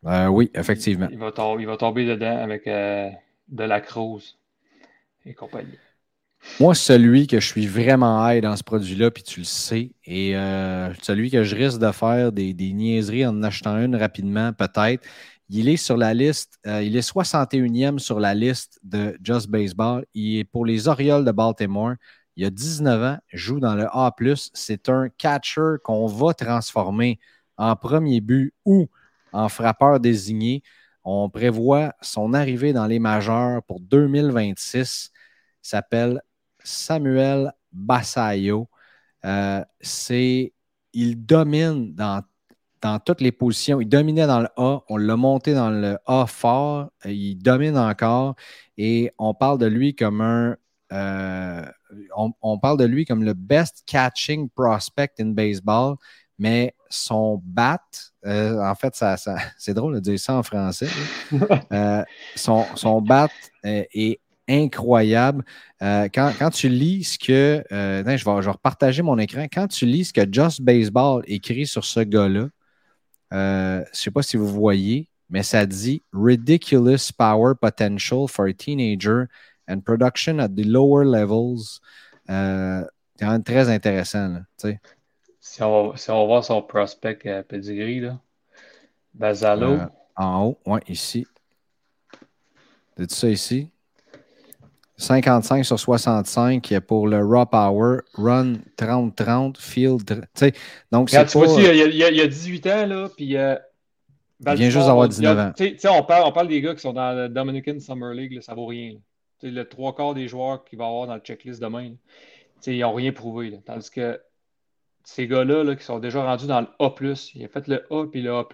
Oui, effectivement. Il, va, tomber, il va tomber dedans avec de la Cruz et compagnie. Moi, celui que je suis vraiment high dans ce produit-là, puis tu le sais, et euh, celui que je risque de faire des, niaiseries en achetant une rapidement, peut-être, il est sur la liste, euh, il est 61e sur la liste de Just Baseball. Il est pour les Orioles de Baltimore. Il a 19 ans, joue dans le A. C'est un catcher qu'on va transformer en premier but ou en frappeur désigné. On prévoit son arrivée dans les majeurs pour 2026. Il s'appelle Samuel Basayo. Euh, il domine dans, dans toutes les positions. Il dominait dans le A, on l'a monté dans le A fort, il domine encore et on parle de lui comme un. Euh, on, parle de lui comme le best catching prospect in baseball, mais son bat, euh, en fait, (laughs) c'est drôle de dire ça en français. son, son bat est incroyable. Euh, quand, tu lis ce que. Euh, je, vais, je, repartager mon écran. Quand tu lis ce que Just Baseball écrit sur ce gars-là, euh, je ne sais pas si vous voyez, mais ça dit Ridiculous power potential for a teenager and production at the lower levels. c'est quand même très intéressant. Si on, si on va voir son prospect euh, pedigree, là. Basalo. Euh, en haut, ouais, ici. C'est ça ici? 55 sur 65 pour le Raw Power, Run 30-30, Field. Donc, c'est tu vois il y, a, il y, a, 18 ans, là, puis. Euh, il vient juste d'avoir 19 ans. On parle, on parle des gars qui sont dans la Dominican Summer League, là, ça vaut rien. Le trois quarts des joueurs qu'il va avoir dans le checklist demain, ils n'ont rien prouvé. Là. Tandis que ces gars-là là, qui sont déjà rendus dans le A, il a fait le A puis le A,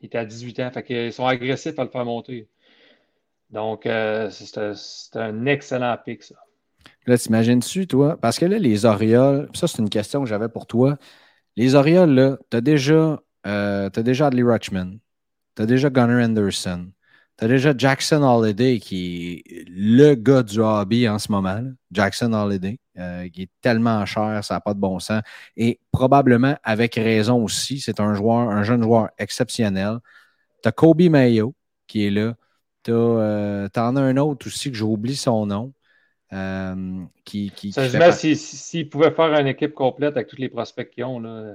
il était à 18 ans. Fait qu'ils sont agressifs à le faire monter. Donc, euh, c'est un excellent pic, ça. Là, t'imagines-tu, toi? Parce que là, les Orioles, ça, c'est une question que j'avais pour toi. Les Orioles, là, t'as déjà, euh, as déjà Adley Rutschman, t'as déjà Gunnar Anderson, t'as déjà Jackson Holiday, qui est le gars du hobby en ce moment. Jackson Holiday, euh, qui est tellement cher, ça n'a pas de bon sens. Et probablement avec raison aussi, c'est un joueur, un jeune joueur exceptionnel. T'as Kobe Mayo, qui est là. Euh, t'en as un autre aussi que j'oublie son nom. Euh, qui, qui, ça se met s'ils pouvaient faire une équipe complète avec tous les prospects qu'ils ont. Là.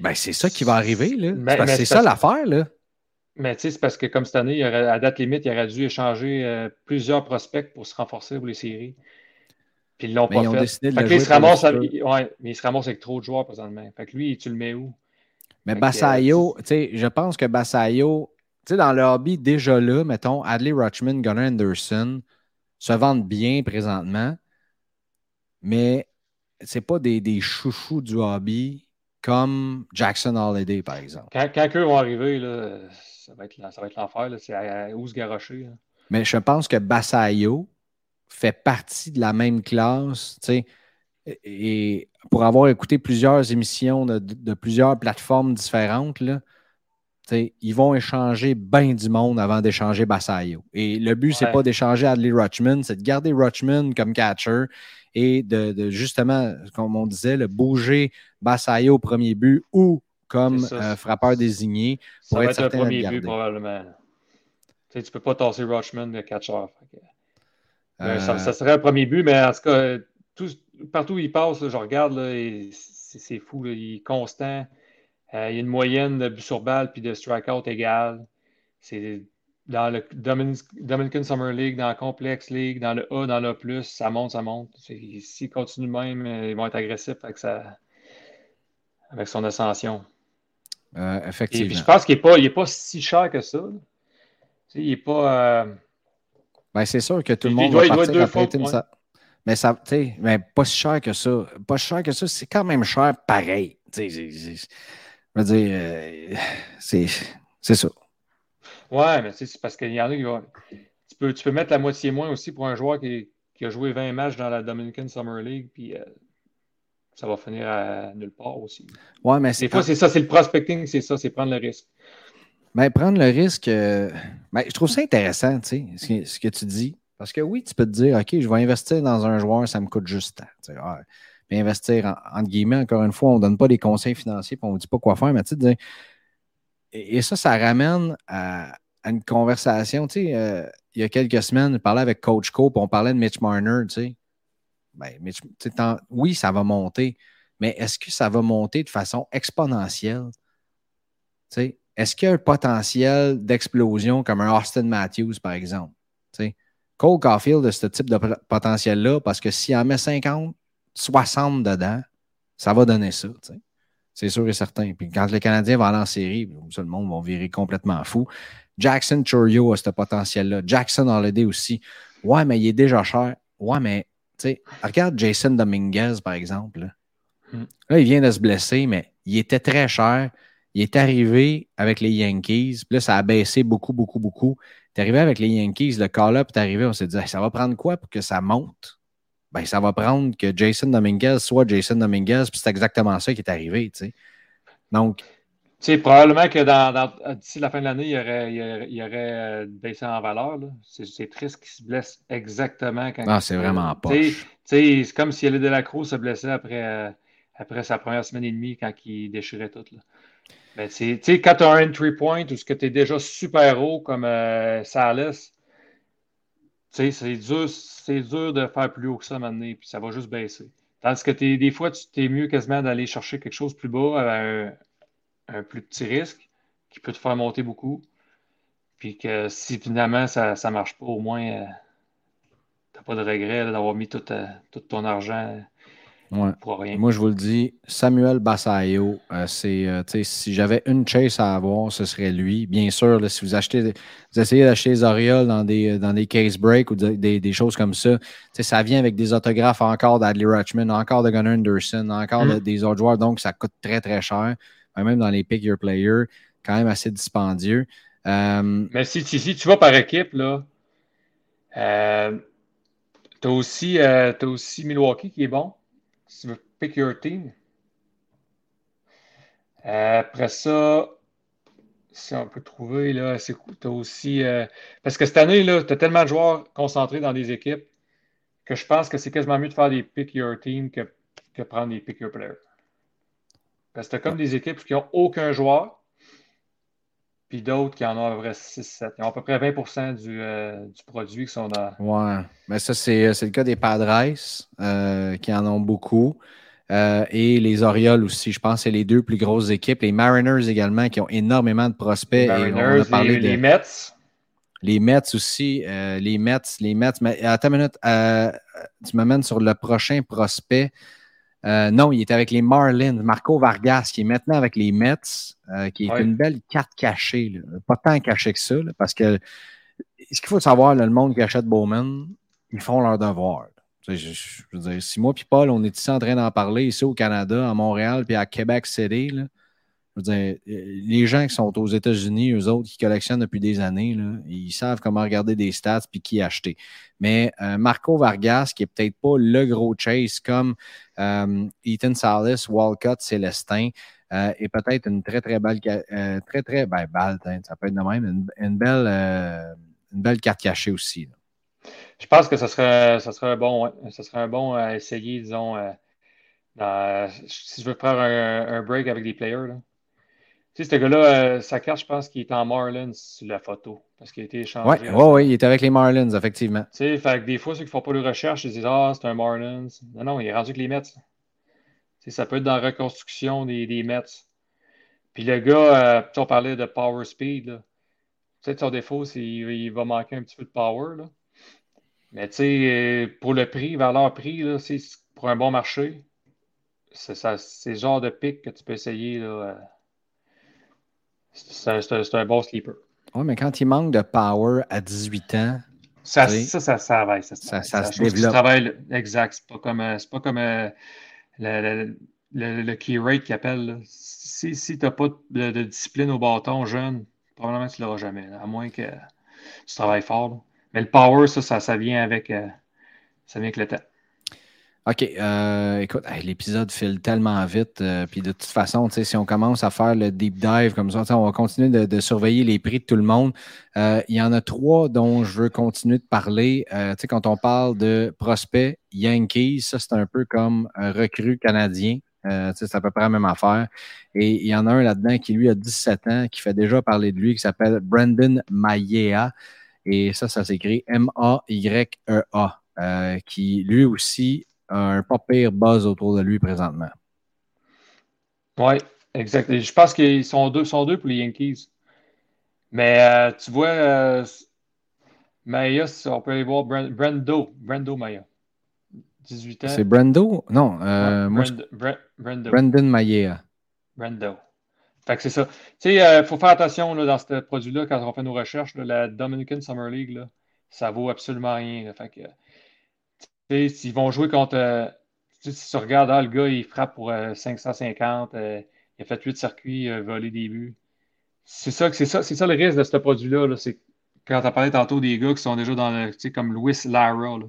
Ben, c'est ça qui va arriver. Là. C'est ça l'affaire. Là. Mais tu sais, c'est parce que comme cette année, à date limite, il aurait dû échanger euh, plusieurs prospects pour se renforcer pour les séries. Puis ils l'ont pas fait. fait que il se ramasse avec... ouais, mais il se ramasse avec trop de joueurs présentement. Fait que lui, tu le mets où? Mais Bassayo, tu sais, je pense que Bassayo, tu sais, dans le hobby, déjà là, mettons, Adley Rutschman, Gunnar Anderson se vendent bien présentement, mais c'est pas des, des, chouchous du hobby comme Jackson Holiday, par exemple. Quand, quand eux vont arriver, là, ça va être, l'enfer. C'est à, où se garocher. Mais je pense que Bassayo fait partie de la même classe, tu sais, et pour avoir écouté plusieurs émissions de, de plusieurs plateformes différentes, là, ils vont échanger bien du monde avant d'échanger Basayo. Et le but, c'est pas d'échanger Adley Rutschman, c'est de garder Rutschman comme catcher et de, justement, comme on disait, le bouger Basayo au premier but ou comme euh, frappeur désigné pour ça être, va être un premier but probablement. Tu ne peux pas tasser Rutschman de catcher. Euh, ça, serait un premier but, mais en tout cas, partout où il passe, je regarde, c'est fou, il est constant. Euh, il y a une moyenne de buts sur balle puis de strikeout égale. C'est dans le Dominican Summer League, dans le Complex League, dans le A, dans le A, ça monte, ça monte. S'ils continuent même, euh, ils vont être agressifs avec, avec son ascension. Euh, effectivement. je pense qu'il n'est pas, pas, si cher que ça. il n'est pas. Ben, c'est sûr que tout le monde va partir. Mais ça, mais pas si cher que ça. Pas cher que ça, c'est quand même cher pareil. Je veux dire, euh, c'est ça. Ouais, mais c'est parce qu'il y en a qui vont. Tu peux, tu peux mettre la moitié moins aussi pour un joueur qui, qui a joué 20 matchs dans la Dominican Summer League, puis euh, ça va finir à nulle part aussi. Ouais, mais Des fois, c'est ça, c'est le prospecting, c'est ça, c'est prendre le risque. Mais prendre le risque, euh, ben, je trouve ça intéressant, tu sais, ce, que, ce que tu dis. Parce que oui, tu peux te dire, OK, je vais investir dans un joueur, ça me coûte juste tant investir, en, entre guillemets, encore une fois, on ne donne pas des conseils financiers, on ne dit pas quoi faire, mais tu sais, et, ça, ça ramène à, une conversation, tu sais, euh, il y a quelques semaines, je parlais avec Coach Cope, on parlait de Mitch Marner, tu sais. Ben, oui, ça va monter, mais est-ce que ça va monter de façon exponentielle? Tu sais, est-ce qu'il y a un potentiel d'explosion comme un Austin Matthews, par exemple? Tu sais, Cole Caulfield a ce type de potentiel-là parce que s'il en met 50, 60 dedans, ça va donner ça. C'est sûr et certain. Puis quand le Canadien va aller en série, tout le monde va virer complètement fou. Jackson Churio a ce potentiel-là. Jackson Holiday aussi. Ouais, mais il est déjà cher. Ouais, mais tu sais, regarde Jason Dominguez, par exemple. Là. Hmm. là. il vient de se blesser, mais il était très cher. Il est arrivé avec les Yankees. Puis là, ça a baissé beaucoup, beaucoup, beaucoup. Il est arrivé avec les Yankees. Le call-up est arrivé. On s'est dit, ça va prendre quoi pour que ça monte? Ben, ça va prendre que Jason Dominguez soit Jason Dominguez, puis c'est exactement ça qui est arrivé. Tu sais. Donc. Tu sais, probablement que dans, d'ici la fin de l'année, il y aurait, il aurait, euh, baissé en valeur. C'est, triste qu'il se blesse exactement quand Ah, c'est vraiment pas. C'est comme si Ellie Delacroix se blessait après, euh, après sa première semaine et demie quand il déchirait tout. Là. Ben, quand tu as un entry point ou ce que tu es déjà super haut comme euh, C'est dur, dur de faire plus haut que ça maintenant, puis ça va juste baisser. Tandis que des fois, tu t'es mieux quasiment d'aller chercher quelque chose plus bas à un, un plus petit risque qui peut te faire monter beaucoup. Puis que si finalement ça ne marche pas, au moins, euh, t'as pas de regret d'avoir mis tout, euh, tout ton argent Ouais. pour rien. Moi, je vous le dis, Samuel Bassayo, euh, c'est, euh, si j'avais une chase à avoir, ce serait lui. Bien sûr, là, si vous achetez, vous essayez d'acheter les Orioles dans des, dans des case breaks ou de- des, des choses comme ça, ça vient avec des autographes encore d'Adley Rutschman, encore de Gunnar Anderson, encore Mm. de- des autres joueurs, donc ça coûte très, très cher. Même dans les pick your player, quand même assez dispendieux. Euh, Mais si, si, si tu vas par équipe, là, euh, tu as, aussi, euh, t'as aussi Milwaukee qui est bon. Si tu veux pick your team. Après ça, si on peut trouver, là, c'est as aussi. euh, parce que cette année, tu as tellement de joueurs concentrés dans des équipes que je pense que c'est quasiment mieux de faire des pick your team que, que prendre des pick your player. Parce que tu as comme des équipes qui n'ont aucun joueur, puis d'autres qui en ont à peu près 6-7. Ils ont à peu près 20 du, euh, du produit qui sont dans. Ouais, mais ça, c'est c'est le cas des Padres euh, qui en ont beaucoup. Euh, et les Orioles aussi, je pense que c'est les deux plus grosses équipes. Les Mariners également qui ont énormément de prospects. Les et on a Mariners, parlé les, de- les Mets. les Mets aussi. euh, les Mets, les Mets. Mais attends une minute, euh, tu m'amènes sur le prochain prospect. Euh, non, il est avec les Marlins, Marco Vargas, qui est maintenant avec les Mets, euh, qui est Ouais. une belle carte cachée. là. Pas tant cachée que ça, là, parce que ce qu'il faut savoir, là, le monde qui achète Bowman, ils font leur devoir. là. Tu sais, Je, je veux dire, si moi et Paul, on est ici en train d'en parler, ici au Canada, à Montréal, puis à Québec City, là, je veux dire, euh, les gens qui sont aux États-Unis, eux autres, qui collectionnent depuis des années, ils savent comment regarder des stats puis qui acheter. Mais euh, Marco Vargas, qui est peut-être pas le gros chase comme euh, Ethan Salas, Walcott, Célestin, est peut-être une très, très belle, très, très, ben, balle, ça peut être de même, une, une belle, une belle carte cachée aussi. Je pense que ce serait, serait un bon, serait un bon à essayer, disons, si je veux faire un, break avec des players. Tu sais, ce gars-là, euh, sa carte, je pense qu'il est en Marlins sur la photo, parce qu'il a été échangé. Ouais, ouais, ouais, il est avec les Marlins, effectivement. Tu sais, fait que des fois, ceux qui font pas de recherche, ils disent Ah, c'est un Marlins. Non, non, il est rendu avec les Mets. Tu sais, ça peut être dans la reconstruction des, des Mets. Puis le gars, euh, on parlait de power speed. Peut-être son défaut, c'est qu'il il va manquer un petit peu de power. Là. Mais tu sais, euh, pour le prix, valeur prix, là, pour un bon marché, c'est le genre de pic que tu peux essayer. Là, euh, c'est un, un- bon sleeper. Ouais, mais quand il manque de power à 18 ans, Ça, Oui. ça, ça, ça travaille. Ça, Ça- se ça développe. exact. C'est pas comme, euh, pas comme euh, le, le, le- le key rate qu'il appelle. Si, si tu n'as pas de, de discipline au bâton jeune, probablement tu ne l'auras jamais. là, à moins que tu travailles fort. là. Mais le power, ça, ça, ça vient avec, euh, ça vient avec le temps. OK, euh, écoute, l'épisode file tellement vite. euh, puis de toute façon, si on commence à faire le deep dive comme ça, on va continuer de, de surveiller les prix de tout le monde. Euh, il y en a trois dont je veux continuer de parler. Euh, quand on parle de prospects Yankees, ça, c'est un peu comme un recrue canadien. Euh, c'est à peu près la même affaire. Et il y en a un là-dedans qui, lui, a 17 ans, qui fait déjà parler de lui, qui s'appelle Brandon Mayea. Et ça, ça s'écrit M-A-Y-E-A, euh, qui lui aussi a un pas pire buzz autour de lui présentement. Oui, exact. Et je pense qu'ils sont deux, sont deux pour les Yankees. Mais euh, tu vois, euh, Maya, on peut aller voir Brendo, Brendo Maya. 18 ans. C'est Brando? Non, euh, je-. Brandon Mayea. Brendo. Fait que c'est ça. Tu sais, il faut faire attention là, dans ce produit-là quand on fait nos recherches. là, la Dominican Summer League, là, ça vaut absolument rien. Fait que, s'ils vont jouer contre. euh, tu si tu regardes, ah, le gars, il frappe pour euh, 550, euh, il a fait 8 circuits, euh, volé des buts. C'est ça, c'est ça, c'est ça le risque de ce produit-là. là, c'est quand tu as parlé tantôt des gars qui sont déjà dans le. Tu sais, comme Louis Lara. là.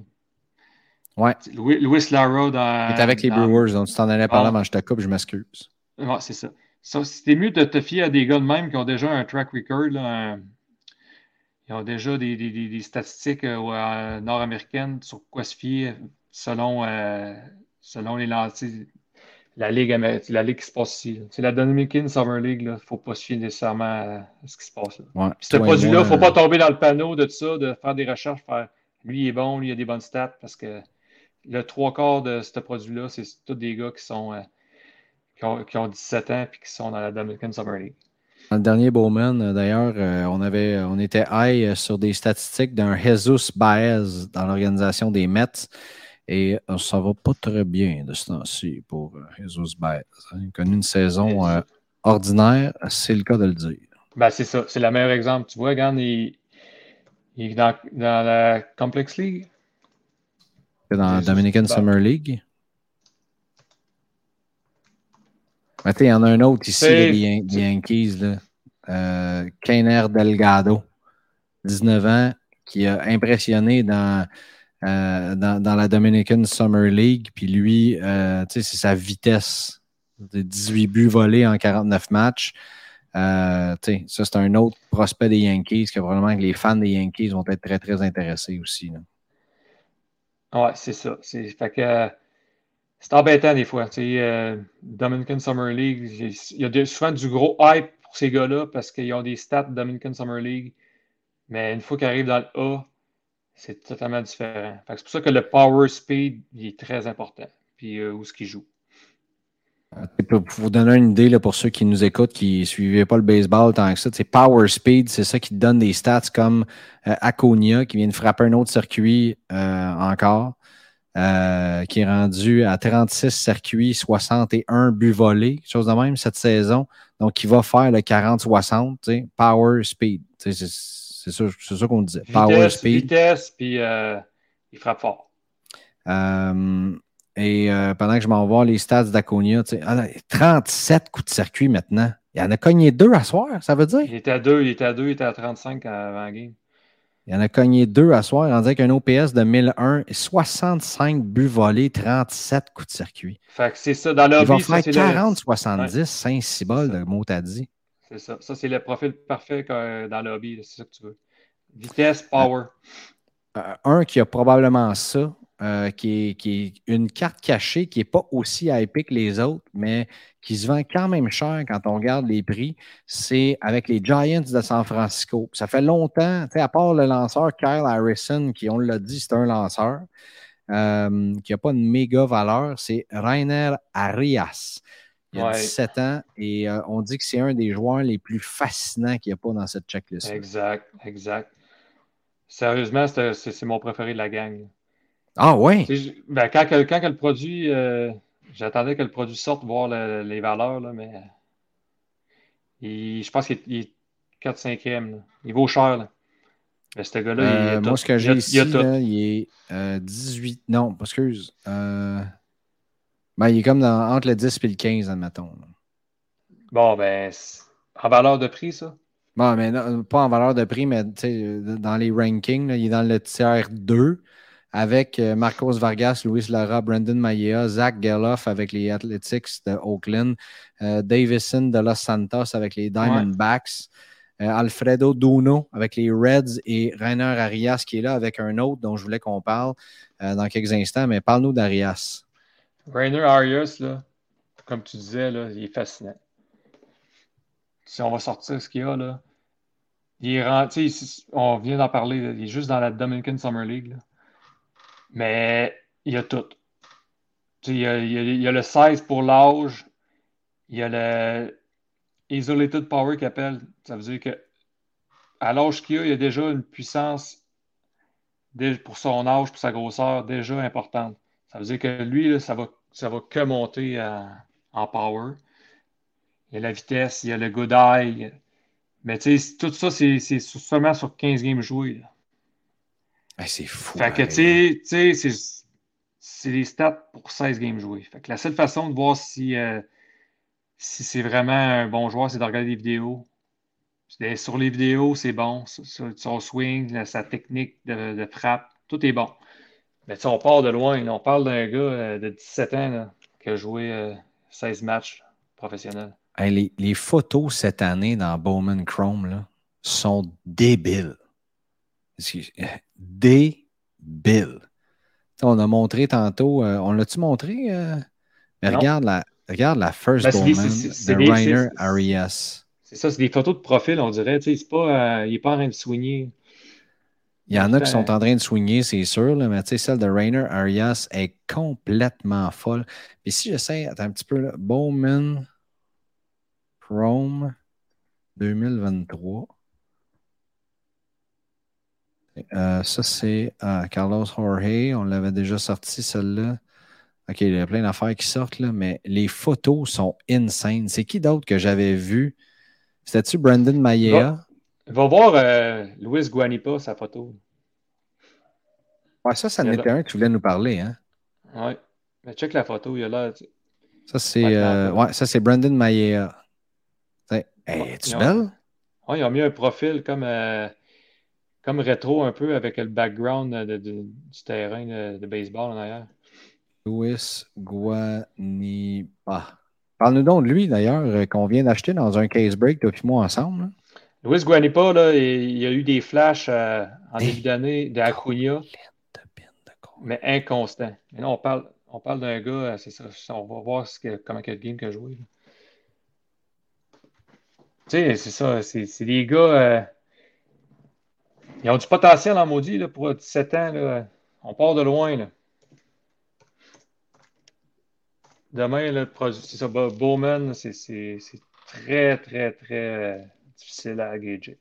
Ouais, Louis, Louis Lara dans. est avec les dans- Brewers, donc tu t'en allais parler Ah. avant je te coupe, je m'excuse. Ouais, c'est ça. Ça, C'était mieux de te fier à des gars de même qui ont déjà un track record. là, un- Ils ont déjà des, des- des- des statistiques euh, euh, nord-américaines sur quoi se fier selon, euh, selon les lancers. La ligue, la ligue qui se passe ici. C'est la Dominican Summer League. Il ne faut pas se fier nécessairement à ce qui se passe. Ouais. Ce produit-là, il ne faut pas tomber dans le panneau de ça, de faire des recherches, faire lui il est bon, lui il a des bonnes stats, parce que le trois quarts de ce produit-là, c'est tous des gars qui sont euh, qui, ont, qui, ont, 17 ans et qui sont dans la Dominican Summer League. Dans le dernier Bowman, euh, d'ailleurs, euh, on, avait, on était high sur des statistiques d'un Jesus Baez dans l'organisation des Mets. Et ça va pas très bien de ce temps-ci pour Jesus Baez. Hein. Il a connu une saison ordinaire, c'est le cas de le dire. Ben, c'est ça, c'est le meilleur exemple. Tu vois, regarde, il, il est dans, dans la Complex League. Dans la Dominican Summer League. Il y en a un autre ici, les, Yankees. Là. Euh, Delgado, 19 ans, qui a impressionné dans, euh, dans, la Dominican Summer League. Puis lui, euh, c'est sa vitesse. 18 buts volés en 49 matchs. Ça, c'est un autre prospect des Yankees que probablement que les fans des Yankees vont être très, très intéressés aussi. Oui, c'est ça. Fait que, c'est embêtant des fois. Euh, Dominican Summer League, il y a souvent du gros hype pour ces gars-là parce qu'ils ont des stats de Dominican Summer League. Mais une fois qu'ils arrivent dans le A, c'est totalement différent. c'est pour ça que le power speed est très important. Puis euh, où ce qu'ils jouent. Pour vous donner une idée, là, pour ceux qui nous écoutent, qui ne suivaient pas le baseball tant que ça, c'est Power Speed, c'est ça qui donne des stats comme euh, Aconia, qui vient de frapper un autre circuit euh, encore, euh, qui est rendu à 36 circuits, 61 buts volés, chose de même cette saison. Donc, il va faire le 40-60, Power Speed. C'est ça, qu'on disait. Power Speed. Vitesse, puis il frappe fort. Et euh, pendant que je m'en les stats d'Aconia, 37 ah, coups de circuit maintenant. Il en a cogné deux à soir, ça veut dire? Il était à deux, il était à deux, il était à 35 avant la game. Il en a cogné deux à soir. On dirait qu'un OPS de 1001, 65 buts volés, 37 coups de circuit. Fait que c'est ça. Dans Il va faire 40-70, 5 6 balles de mot à dit. C'est ça. Ça, c'est le profil parfait dans le lobby. C'est ça que tu veux. Vitesse, power. Euh, un qui a probablement ça, euh, qui, est, une carte cachée qui n'est pas aussi hypée que les autres, mais qui se vend quand même cher quand on regarde les prix, c'est avec les Giants de San Francisco. Ça fait longtemps, à part le lanceur Kyle Harrison, qui, on l'a dit, c'est un lanceur, euh, qui n'a pas une méga valeur, c'est Rainer Arias. Il a 17 ans et euh, on dit que c'est un des joueurs les plus fascinants qu'il n'y a pas dans cette checklist. Exact, exact. Sérieusement, c'est mon préféré de la gang. Ah ouais? Ben, quand, quand, le produit, euh, j'attendais que le produit sorte, voir les valeurs, là, mais je pense qu'il est 4-5e. Il vaut cher. Là. Mais ce gars-là, il euh, Moi, ce que j'ai ici, il, est 18. Euh, non, excuse. Ben, il est comme dans, entre le 10 et le 15, admettons. Bon, ben, en valeur de prix, ça? Bon, mais pas en valeur de prix, mais dans les rankings, il est dans le tiers 2 avec euh, Marcos Vargas, Luis Lara, Brandon Maia, Zach Geloff avec les Athletics de Oakland, euh, Davison de Los Santos avec les Diamondbacks, euh, Alfredo Duno avec les Reds et Rainer Arias qui est là avec un autre dont je voulais qu'on parle dans quelques instants, mais parle-nous d'Arias. Rainer Arias, là, comme tu disais, là, il est fascinant. Si on va sortir ce qu'il y a, là, il est, on vient d'en parler, il est juste dans la Dominican Summer League. Là. Mais il y a tout. Il y a, y a, le 16 pour l'âge. Il y a le Isolated Power qu'il appelle. Ça veut dire que à l'âge qu'il a, il y a déjà une puissance pour son âge, pour sa grosseur, déjà importante. Ça veut dire que lui, ça, va, ça va que monter en power. Il y a la vitesse, il y a le good eye. Mais tout ça, c'est seulement sur 15 games joués. Ben, c'est fou. Fait que, tu sais, c'est des stats pour 16 games joués. Fait que la seule façon de voir si, euh, si c'est vraiment un bon joueur, c'est de regarder des vidéos. Sur les vidéos, c'est bon. Son swing, sa technique de, frappe, tout est bon. Mais on part de loin. on parle d'un gars euh, de 17 ans qui a joué 16 euh, matchs professionnels. les, les, photos cette année dans Bowman Chrome sont débiles débile. On a montré tantôt, euh, on l'a-tu montré? Euh? Mais regarde la, regarde la first ben, de Rainer Arias. C'est ça, c'est des photos de profil, on dirait. Pas, euh, il n'est pas en train de soigner. Il y en a qui sont en train de swinguer, c'est sûr, là, mais celle de Rainer Arias est complètement folle. Puis si j'essaie, attends un petit peu, là, Bowman Chrome 2023. Euh, ça, c'est euh, Carlos Jorge. On l'avait déjà sorti, celle-là. OK, il y a plein d'affaires qui sortent, là, mais les photos sont insane. C'est qui d'autre que j'avais vu? C'était-tu Brandon Maillea? Va, voir euh, Luis Guanipa, sa photo. Ouais, ça, ça n'était un qui voulait nous parler. Hein? Ouais. Mais check la photo, il y a là. Ça, c'est euh, ouais, ça, c'est Brandon Maillea. Hey, es-tu belle? Ouais, ils ont mis un profil comme, euh, comme rétro un peu avec le background de, du terrain de, baseball en arrière. Luis Guanipa. Parle-nous donc de lui, d'ailleurs, euh, qu'on vient d'acheter dans un case break depuis moi ensemble. Luis Guanipa, là, il y a eu des flashs euh, en début d'année d'Acuna, mais inconstant. Mais là, on parle, on parle d'un gars, euh, c'est ça, on va voir ce que, comment quel game qu'il a joué. Tu sais, c'est ça, c'est des gars. Ils ont du potentiel en maudit là, pour 17 ans. Là. On part de loin. Là. Demain, c'est ça, Bowman, c'est très, très, très difficile à gager.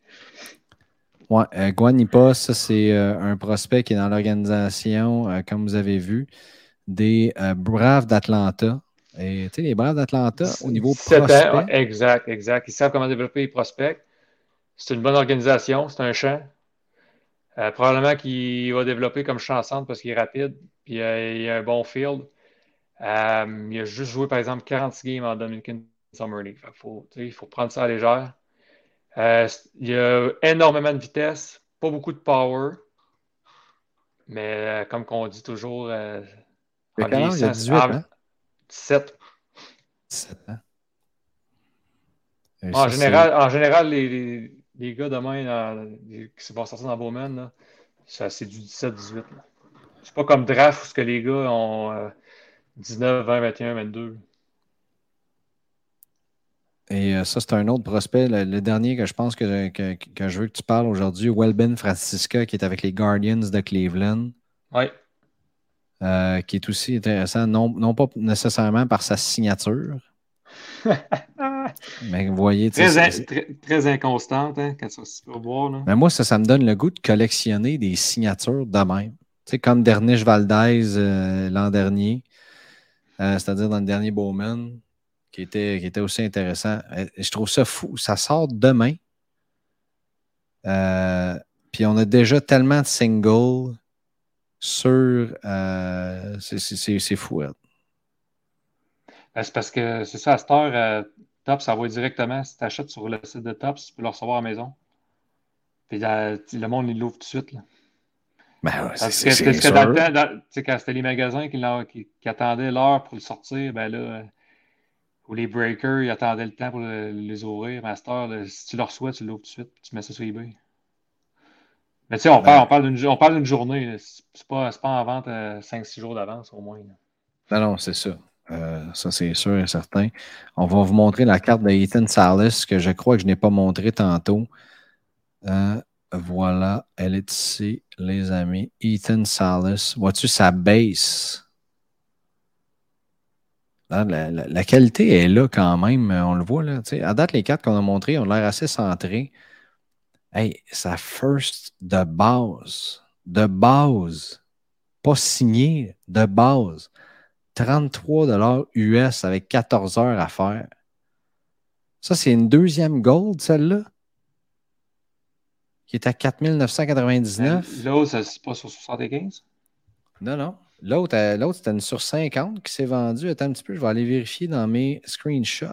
Ouais, euh, Guanipa, ça, c'est euh, un prospect qui est dans l'organisation, euh, comme vous avez vu, des Braves d'Atlanta. Et tu sais, les Braves d'Atlanta, au niveau prospect. exact, exact. Ils savent comment développer les prospects. C'est une bonne organisation, c'est un champ. Probablement qu'il va développer comme chanson parce qu'il est rapide, puis il a un bon field. Euh, il a juste joué, par exemple, 46 games en Dominican Summer League. il faut prendre ça à légère. Euh, il a énormément de vitesse, pas beaucoup de power. Mais euh, comme on dit toujours, en il y a 18 ans? 17. 17 ans. En général, en général, les, les, gars demain qui vont sortir dans Bowman, c'est du 17-18. C'est pas comme draft où ce que les gars ont 19, 20, 21, 22. Et euh, ça, c'est un autre prospect. Le, dernier que je pense que, je veux que tu parles aujourd'hui, Welben Francisca, qui est avec les Guardians de Cleveland. Oui. Euh, qui est aussi intéressant, non, pas nécessairement par sa signature. (laughs) mais vous voyez. Très, très, inconstante, hein, quand ça se. Mais moi, ça, ça me donne le goût de collectionner des signatures de même. sais, comme Dernish Valdez euh, l'an dernier. Euh, c'est-à-dire dans le dernier Bowman, qui était, qui était aussi intéressant. Euh, je trouve ça fou. Ça sort demain. Euh, puis on a déjà tellement de singles sur. c'est fou. Ben, c'est parce que c'est ça, à cette heure, Ça va directement. Si tu achètes sur le site de Top, tu peux le recevoir à la maison. Puis le monde, il l'ouvre tout de suite. Là. Ben Parce que, que dans le temps, quand c'était les magasins qui, attendaient l'heure pour le sortir, ben là, ou les breakers, ils attendaient le temps pour les ouvrir. Master, si tu le reçois, tu l'ouvres tout de suite, tu mets ça sur eBay. Mais tu sais, on, ben parle, on parle d'une journée. C'est pas, pas en vente 5-6 jours d'avance au moins. Non, non, c'est ça. Euh, ça, c'est sûr et certain. On va vous montrer la carte de Ethan Salas que je crois que je n'ai pas montré tantôt. Euh, voilà, elle est ici, les amis. Ethan Salas. Vois-tu sa base? La, qualité est là quand même, on le voit là. À date, les cartes qu'on a montrées ont l'air assez centrées. Hey, sa first de base. De base. Pas signé, de base. 33 US avec 14 heures à faire. Ça, c'est une deuxième gold, celle-là qui est à 4999. L'autre, c'est pas sur 75? Non, non. L'autre, euh, l'autre c'était une sur 50 qui s'est vendue. Attends un petit peu, je vais aller vérifier dans mes screenshots.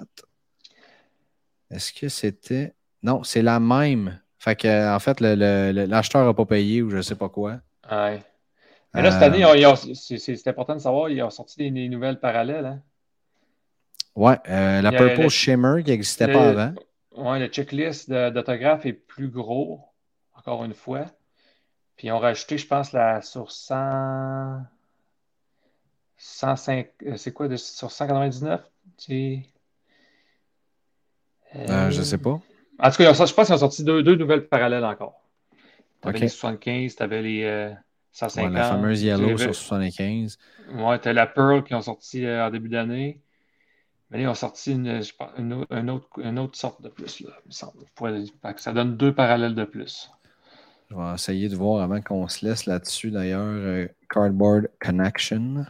Est-ce que c'était? Non, c'est la même. Fait que, en fait, l'acheteur n'a pas payé ou je ne sais pas quoi. Ouais. Mais là, cette année, euh, c'est important de savoir, ils ont sorti des, nouvelles parallèles. Hein? Ouais, euh, la Purple Shimmer qui n'existait pas avant. Ouais, le checklist d'autographe est plus gros encore une fois. Puis ils ont rajouté, je pense, la sur 100. 105. Euh, c'est quoi de, sur 199? Tu... Euh, je sais pas. En tout cas, je pense qu'ils ont sorti deux, deux nouvelles parallèles encore. T'avais Ok. les 75, t'avais les euh, 150. Ouais, la fameuse Yellow sur 75. Ouais, t'as la Pearl qui ont sorti euh, en début d'année. Mais là, ils ont sorti une, je pense, une, au- une autre, une autre sorte de plus, là, il me semble. Ça donne deux parallèles de plus. Je vais essayer de voir avant qu'on se laisse là-dessus d'ailleurs. euh, Cardboard Connection.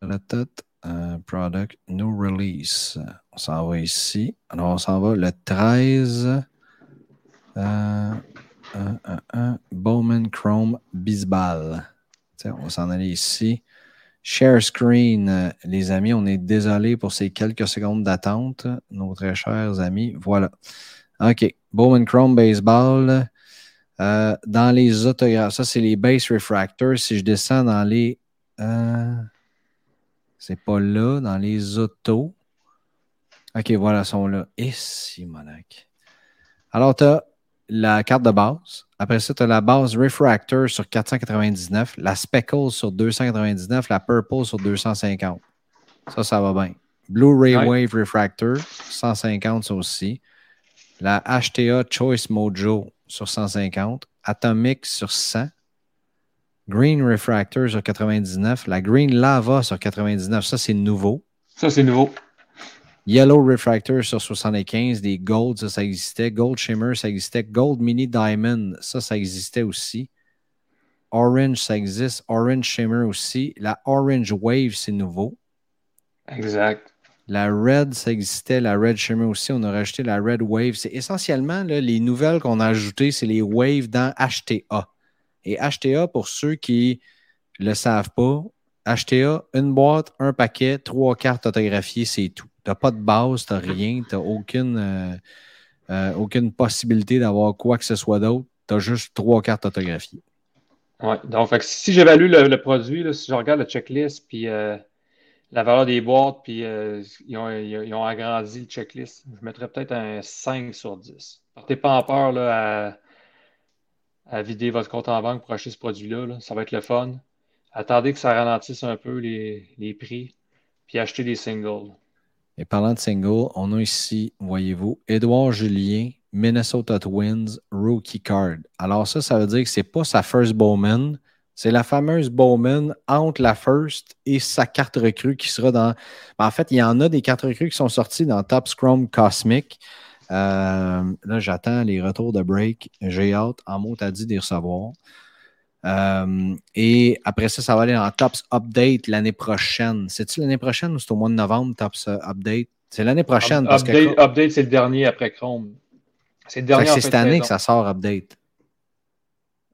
Ratat, euh, product New Release. On s'en va ici. Alors, on s'en va le 13. Euh, Bowman Chrome Bisbal. Tiens, on va s'en aller ici. Share screen, euh, les amis, on est désolé pour ces quelques secondes d'attente, nos très chers amis. Voilà. OK. Bowman Chrome Baseball. Euh, dans les autographes, ça c'est les base refractors. Si je descends dans les. euh, c'est pas là, dans les autos. Ok, voilà, ils sont là. Si, monac. Alors, tu as la carte de base. Après ça, tu as la base refractor sur 499, la speckle sur 299, la purple sur 250. Ça, ça va bien. Blu-ray Ouais. Wave Refractor, 150, ça aussi. La HTA Choice Mojo sur 150. Atomic sur 100. Green Refractor sur 99. La Green Lava sur 99. Ça, c'est nouveau. Ça, c'est nouveau. Yellow Refractor sur 75. Des Gold, ça, ça existait. Gold Shimmer, ça existait. Gold Mini Diamond, ça, ça existait aussi. Orange, ça existe. Orange Shimmer aussi. La Orange Wave, c'est nouveau. Exact. La Red, ça existait. La Red Shimmer aussi. On a rajouté la Red Wave. C'est essentiellement là, les nouvelles qu'on a ajoutées, c'est les Waves dans HTA. Et HTA, pour ceux qui ne le savent pas, HTA, une boîte, un paquet, trois cartes autographiées, c'est tout. Tu n'as pas de base, tu n'as rien, tu n'as aucune, euh, euh, aucune possibilité d'avoir quoi que ce soit d'autre. Tu as juste trois cartes autographiées. Ouais. Donc, si j'évalue le, le produit, si je regarde la checklist, puis euh, la valeur des boîtes, puis ils, ont, agrandi le checklist, je mettrais peut-être un 5 sur 10. Partez pas en peur là, à, à vider votre compte en banque pour acheter ce produit-là. là. Ça va être le fun. Attendez que ça ralentisse un peu les, les prix, puis achetez des singles. Et parlant de single, on a ici, voyez-vous, Édouard Julien, Minnesota Twins, rookie card. Alors ça, ça veut dire que c'est pas sa first Bowman, c'est la fameuse Bowman entre la first et sa carte recrue qui sera dans... Ben, En fait, il y en a des cartes recrues qui sont sorties dans Top Scrum Cosmic. Euh, là, j'attends les retours de break. J'ai hâte, en mot, t'as dit d'y recevoir. Euh, et après ça, ça va aller en Tops Update l'année prochaine. C'est-tu l'année prochaine ou c'est au mois de novembre, Tops Update? C'est l'année prochaine. parce que- Update, update, c'est le dernier après Chrome. C'est le dernier c'est cette année que ça sort Update.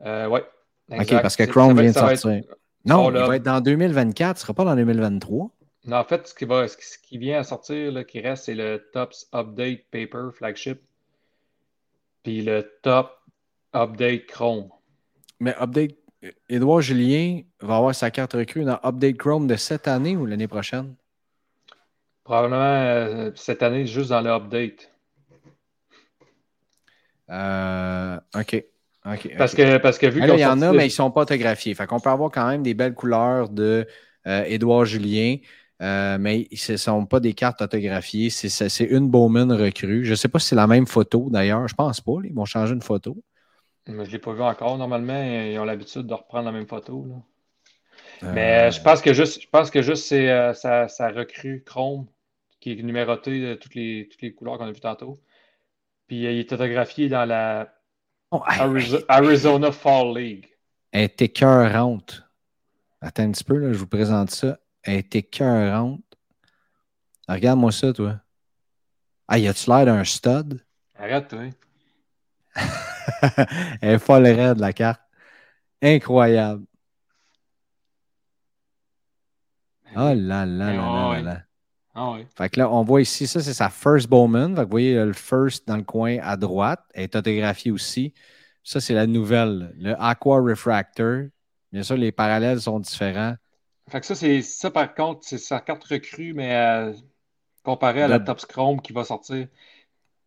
Euh, ouais. OK, parce que Chrome vient de sortir. être- Non, Oh, il va être dans 2024, ce ne sera pas dans 2023. Non, en fait, ce qui, va, ce qui- ce qui vient à sortir, là, qui reste, c'est le Tops Update Paper Flagship. Puis le Top Update Chrome. Mais Update, Édouard Julien va avoir sa carte recrue dans Update Chrome de cette année ou l'année prochaine? Probablement euh, cette année, juste dans le Update. Euh, OK. OK. Parce que, parce que vu Mais là, qu'on il y en a, mais ils ne sont pas autographiés. Fait qu'on peut avoir quand même des belles couleurs de euh, Édouard Julien, euh, mais ce ne sont pas des cartes autographiées. C'est- une Bowman recrue. Je ne sais pas si c'est la même photo d'ailleurs. Je pense pas. Ils vont changer une photo. Mais je ne l'ai pas vu encore. Normalement, ils ont l'habitude de reprendre la même photo. là. Euh, Mais je pense que juste, je pense que juste c'est euh, recrue Chrome qui est numérotée de toutes les, toutes les couleurs qu'on a vues tantôt. Puis euh, il est autographié dans la oh, hey, Arizona Fall League. Elle est écœurante. Attends un petit peu, là, je vous présente ça. Elle est écœurante. Regarde-moi ça, toi. Ah, y a-tu l'air d'un stud? Arrête, toi. (laughs) (laughs) Elle est folle raide, la carte. Incroyable. Oh là là là là ouais. là là. Ah ouais. Fait que là, on voit ici, ça, c'est sa first Bowman. Fait que vous voyez le first dans le coin à droite. Elle est autographiée aussi. Ça, c'est la nouvelle, le Aqua Refractor. Bien sûr, les parallèles sont différents. Fait que ça, c'est ça par contre, c'est sa carte recrue, mais euh, comparé à la Tops Chrome qui va sortir.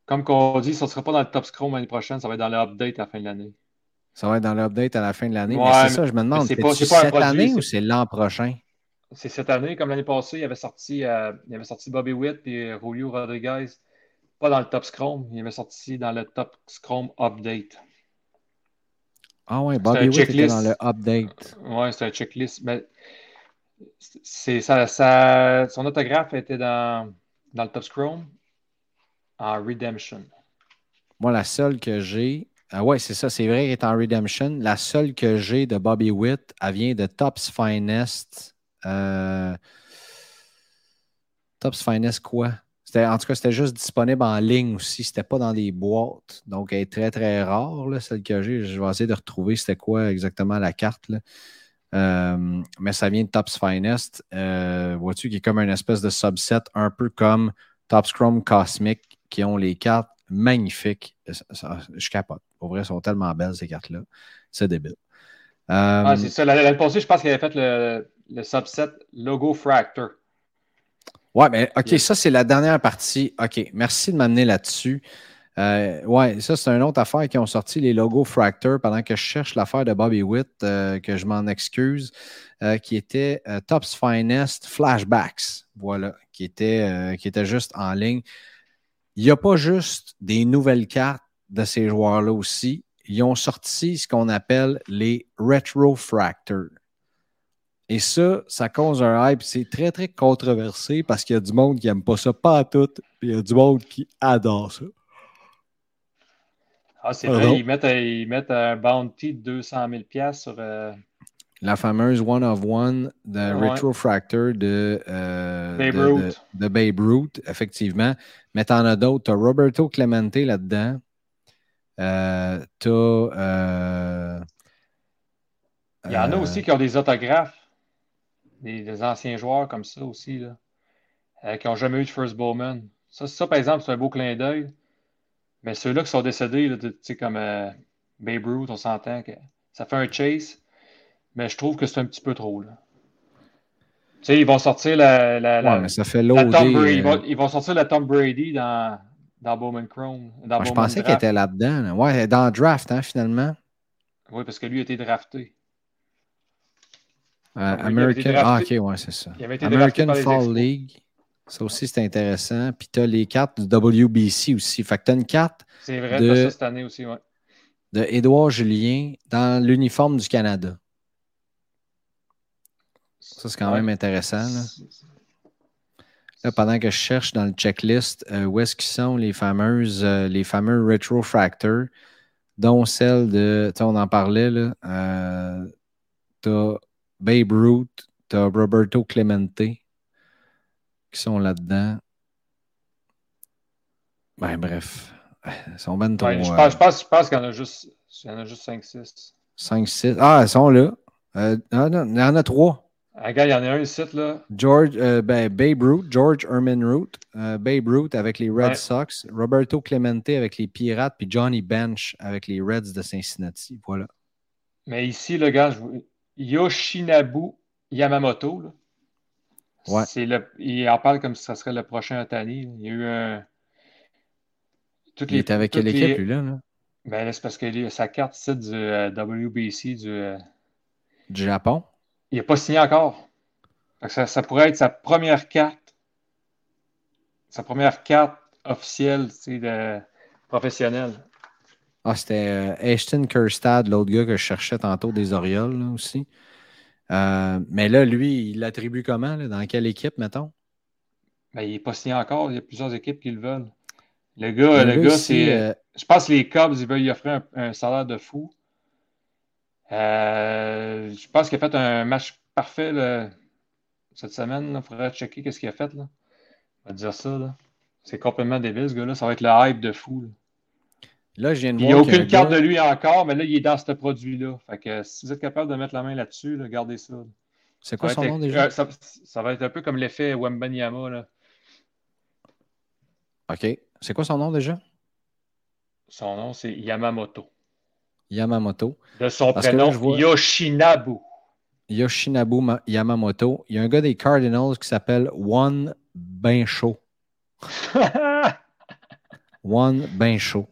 Comme qu'on dit, ça ne sera pas dans le Tops Chrome l'année prochaine, ça va être dans le update à la fin de l'année. Ça va être dans l'update à la fin de l'année. Ouais, mais c'est ça, je me demande, c'est pas- c'est pas un cette produit, année ou c'est- l'an prochain? C'est cette année, comme l'année passée, il avait sorti, euh, il avait sorti Bobby Witt et Julio Rodriguez, pas dans le Tops Chrome, il avait sorti dans le Tops Chrome Update. Ah ouais, Bobby Witt était dans le update. Ouais, c'est un checklist. Mais c'est, ça, ça- son autographe était dans, dans le Top Scrum en Redemption. Moi, la seule que j'ai. Ah ouais, c'est ça, c'est vrai qu'elle est en Redemption. La seule que j'ai de Bobby Witt, elle vient de Top's Finest. Euh, Top's Finest quoi? En tout cas, c'était juste disponible en ligne aussi. C'était pas dans des boîtes. Donc, elle est très, très rare, là, celle que j'ai. Je vais essayer de retrouver c'était quoi exactement la carte. Euh, mais ça vient de Top's Finest. Euh, Vois-tu, qui est comme une espèce de subset, un peu comme Top Scrum Cosmic, qui ont les cartes magnifiques. Ça- ça- je capote. Pour vrai, elles sont tellement belles, ces cartes-là. C'est débile. Euh, Ah, c'est ça. L'année passée, je pense qu'il avait fait le, le subset Logo Fractor. Ouais, mais OK, Yeah. ça, c'est la dernière partie. OK, merci de m'amener là-dessus. Euh, ouais, ça, c'est une autre affaire qui ont sorti les logos Fractor pendant que je cherche l'affaire de Bobby Witt, euh, que je m'en excuse, euh, qui était Top's Finest Flashbacks. Voilà, qui était, qui était juste en ligne. Il n'y a pas juste des nouvelles cartes de ces joueurs-là aussi. Ils ont sorti ce qu'on appelle les Retro Fractors. Et ça, ça cause un hype. C'est très, très controversé parce qu'il y a du monde qui n'aime pas ça, pas à tout. Puis il y a du monde qui adore ça. Ah, c'est Pardon? vrai, ils mettent, ils mettent un bounty de 200 000 piastres sur. euh, La fameuse One of One de Ouais. Retro Fractor de, euh, Babe de, Ruth. de- de Babe Ruth, effectivement. Mais t'en as d'autres. Tu as Roberto Clemente là-dedans. Euh, tu as. Il y en a aussi qui ont des autographes, des, des anciens joueurs comme ça aussi, là, euh, qui n'ont jamais eu de First Bowman. Ça, ça, par exemple, c'est un beau clin d'œil. Mais ceux-là qui sont décédés, là, comme euh, Babe Ruth, on s'entend que ça fait un chase, mais je trouve que c'est un petit peu trop. Là. Tu sais, ils vont sortir la, la, la- Ouais, mais ça fait la. Tom Brady. Ils euh, vont, ils vont sortir la Tom Brady dans, dans Bowman Chrome. Dans moi, je Bowman pensais Draft. était là-dedans. là. Ouais, dans le draft, hein, finalement. Oui, parce que lui a été drafté. Euh, American. Ah, ok, ouais, c'est ça. American Fall. League. Ça aussi, c'est intéressant. Puis tu as les cartes du WBC aussi. Fait que tu as une carte C'est vrai, de- ça cette année aussi, ouais. de Édouard Julien dans l'uniforme du Canada. Ça, c'est quand même intéressant. Là. Pendant que je cherche dans le checklist euh, où est-ce qu'ils sont les fameuses euh, les fameux retrofractors, dont celle de. On en parlait, là. Euh, t'as Babe Ruth, t'as Roberto Clemente qui sont là-dedans. Ben bref. Ils sont ben trop, ouais, je, pense, je, euh, pense, je pense qu'il y en a juste. Juste 5-6. 5-6. Ah, ils sont là. ah non, il y en a 3. Regarde, il y en a un ici, là. George, euh, ben, Babe Ruth, George Herman Ruth, euh, Babe Ruth avec les Red Ouais. Sox, Roberto Clemente avec les Pirates, puis Johnny Bench avec les Reds de Cincinnati. Voilà. Mais ici, le gars, je Yoshinabu Yamamoto, là. Ouais. Le, il en parle comme si ça serait le prochain Otani. Il y a eu un. Toutes Il était avec quelle les- équipe, lui, là? là? Ben c'est parce que sa carte, c'est du euh, WBC, du. Du Japon? Il n'est pas signé encore. Ça, ça pourrait être sa première carte. Sa première carte officielle, de professionnelle. Ah, c'était euh, Ashton Kerstad, l'autre gars que je cherchais tantôt des Orioles, là, aussi. Euh, mais là, lui, il l'attribue comment? là? Dans quelle équipe, mettons? Ben, il n'est pas signé encore. Il y a plusieurs équipes qui le veulent. Le gars, Le le gars c'est. euh, Je pense que les Cubs, ils veulent lui offrir un, un salaire de fou. Euh, je pense qu'il a fait un match parfait là, cette semaine. Il faudrait checker qu'est-ce qu'il a fait. Là. On va dire ça. C'est complètement débile, ce gars-là. Ça va être le hype de fou. là. Là, je viens de Il n'y a aucune un carte gars- de lui encore, mais là, il est dans ce produit-là. Fait que si vous êtes capable de mettre la main là-dessus, là, gardez ça. C'est quoi son être- nom déjà? euh, ça, ça va être un peu comme l'effet Wembanyama. Là. OK. C'est quoi son nom déjà? Son nom, c'est Yamamoto. Yamamoto. De son Parce que prénom, là, je vois- Yoshinabu. Yoshinabu Ma- Yamamoto. Il y a un gars des Cardinals qui s'appelle One Ben Chaud. (laughs) One Ben Chaud.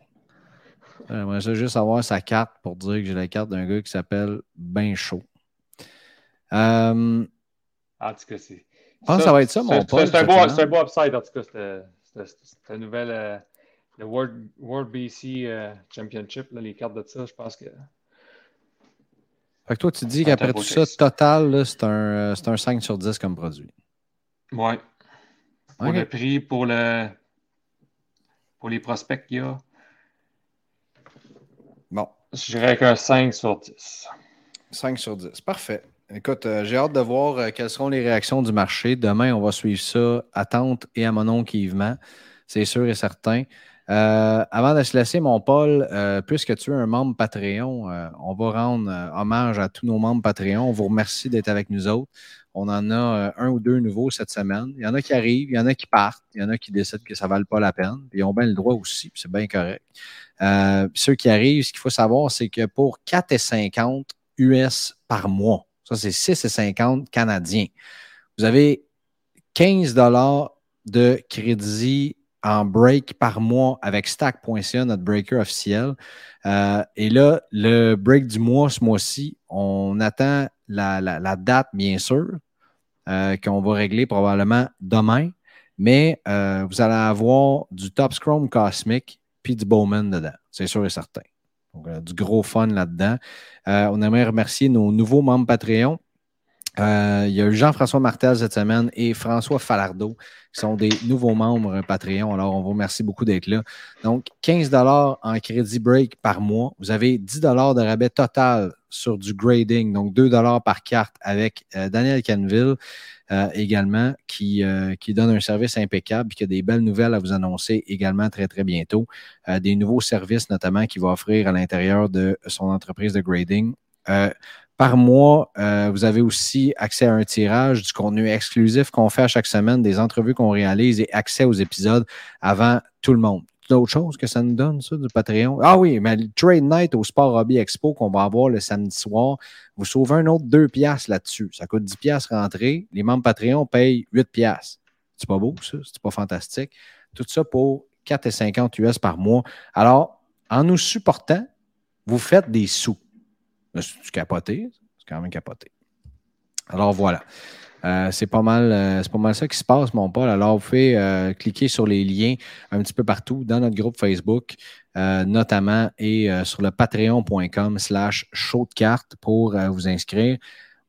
J'aimerais juste avoir sa carte pour dire que j'ai la carte d'un gars qui s'appelle Ben Chaud. Euh, En tout cas, c'est. Ah, ça va être ça, mon Paul, C'est un, beau- upside, en tout cas, cette, nouvelle. Euh, le World, World BC euh, Championship, là, les cartes de ça, je pense que Fait que toi, tu dis qu'après tout ça, total, c'est un, un 5 sur 10 comme produit. Ouais. Pour le prix, pour le pour les prospects qu'il y a. Bon. Je dirais qu'un 5 sur 10. 5 sur 10. Parfait. Écoute, euh, j'ai hâte de voir euh, quelles seront les réactions du marché. Demain, on va suivre ça à Tante et à mon oncle Yvement. C'est sûr et certain. Euh, avant de se laisser, mon Paul, puisque tu es un membre Patreon, on va rendre hommage à tous nos membres Patreon. On vous remercie d'être avec nous autres. On en a un ou deux nouveaux cette semaine. Il y en a qui arrivent, il y en a qui partent, il y en a qui décident que ça ne vale pas la peine. Ils ont bien le droit aussi, c'est bien correct. ceux qui arrivent, ce qu'il faut savoir, c'est que pour 4,50 US par mois, ça, c'est 6,50 canadiens. Vous avez 15 de crédit en break par mois avec stack.ca, notre breaker officiel. Euh, et là, le break du mois, ce mois-ci, on attend la, date, bien sûr, euh, qu'on va régler probablement demain. Mais euh, vous allez avoir du Top Scrum Cosmic puis du Bowman dedans. C'est sûr et certain. Donc, du gros fun là-dedans. On aimerait remercier nos nouveaux membres Patreon. Euh, il y a Jean-François Martel cette semaine et François Falardeau qui sont des nouveaux membres Patreon. Alors, on vous remercie beaucoup d'être là. Donc, 15 en crédit break par mois. Vous avez 10 de rabais total sur du grading, donc 2 par carte avec euh, Daniel Canville. Euh, également, qui, qui donne un service impeccable et qui a des belles nouvelles à vous annoncer également très, très bientôt. Des nouveaux services, notamment, qu'il va offrir à l'intérieur de son entreprise de grading. Par mois, vous avez aussi accès à un tirage du contenu exclusif qu'on fait à chaque semaine, des entrevues qu'on réalise et accès aux épisodes avant tout le monde d'autres choses que ça nous donne, ça, du Patreon? Ah oui, mais le Trade Night au Sport Hobby Expo qu'on va avoir le samedi soir, vous sauvez un autre 2 piastres là-dessus. Ça coûte 10 piastres rentrer. Les membres Patreon payent 8 piastres. C'est pas beau, ça? C'est pas fantastique? Tout ça pour 4,50 US par mois. Alors, en nous supportant, vous faites des sous. C'est capoté? C'est quand même capoté. Alors voilà. Euh, c'est pas mal, euh, c'est pas mal ça qui se passe, mon Paul. Alors, vous pouvez euh, cliquer sur les liens un petit peu partout dans notre groupe Facebook, notamment et sur le patreon.com slash show de cartes pour vous inscrire.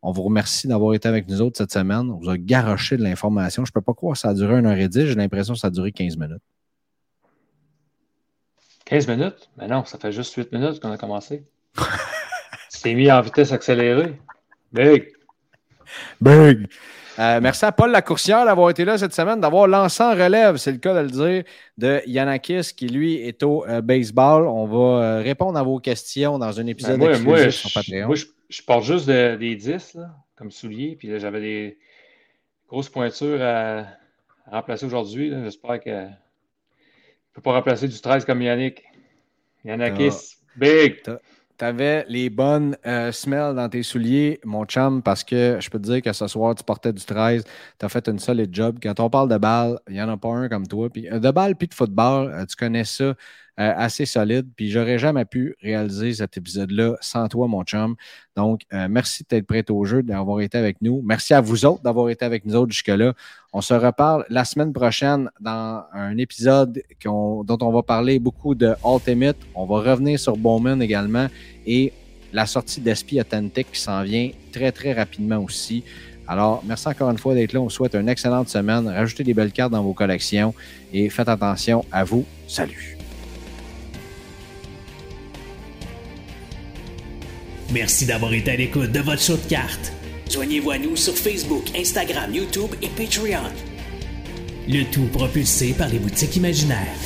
On vous remercie d'avoir été avec nous autres cette semaine. On vous a garoché de l'information. Je ne peux pas croire que ça a duré une heure et dix. J'ai l'impression que ça a duré 15 minutes. 15 minutes? Mais non, ça fait juste 8 minutes qu'on a commencé. (laughs) C'est mis en vitesse accélérée. Big! Big! Euh, merci à Paul Lacourcière d'avoir été là cette semaine, d'avoir lancé en relève, c'est le cas de le dire, de Yanakis qui, lui, est au euh, baseball. On va euh, répondre à vos questions dans un épisode ben, moi, moi, sur Patreon. Moi, je, porte juste des 10 comme souliers, puis j'avais des grosses pointures à, remplacer aujourd'hui. J'espère que je ne peux pas remplacer du 13 comme Yannick. Yanakis, ah. big! Tu avais les bonnes euh, smells dans tes souliers, mon chum, parce que je peux te dire que ce soir, tu portais du 13. Tu as fait une solide job. Quand on parle de balle, il n'y en a pas un comme toi. Euh, de balle puis de football, euh, tu connais ça assez solide. Puis, j'aurais jamais pu réaliser cet épisode-là sans toi, mon chum. Donc, merci d'être prêt au jeu, d'avoir été avec nous. Merci à vous autres d'avoir été avec nous autres jusque-là. On se reparle la semaine prochaine dans un épisode dont on va parler beaucoup de Ultimate. On va revenir sur Bowman également et la sortie d'Espi Authentic qui s'en vient très, très rapidement aussi. Alors, merci encore une fois d'être là. On vous souhaite une excellente semaine. Rajoutez des belles cartes dans vos collections et faites attention à vous. Salut! Merci d'avoir été à l'écoute de votre show de cartes. Joignez-vous à nous sur Facebook, Instagram, YouTube et Patreon. Le tout propulsé par les boutiques imaginaires.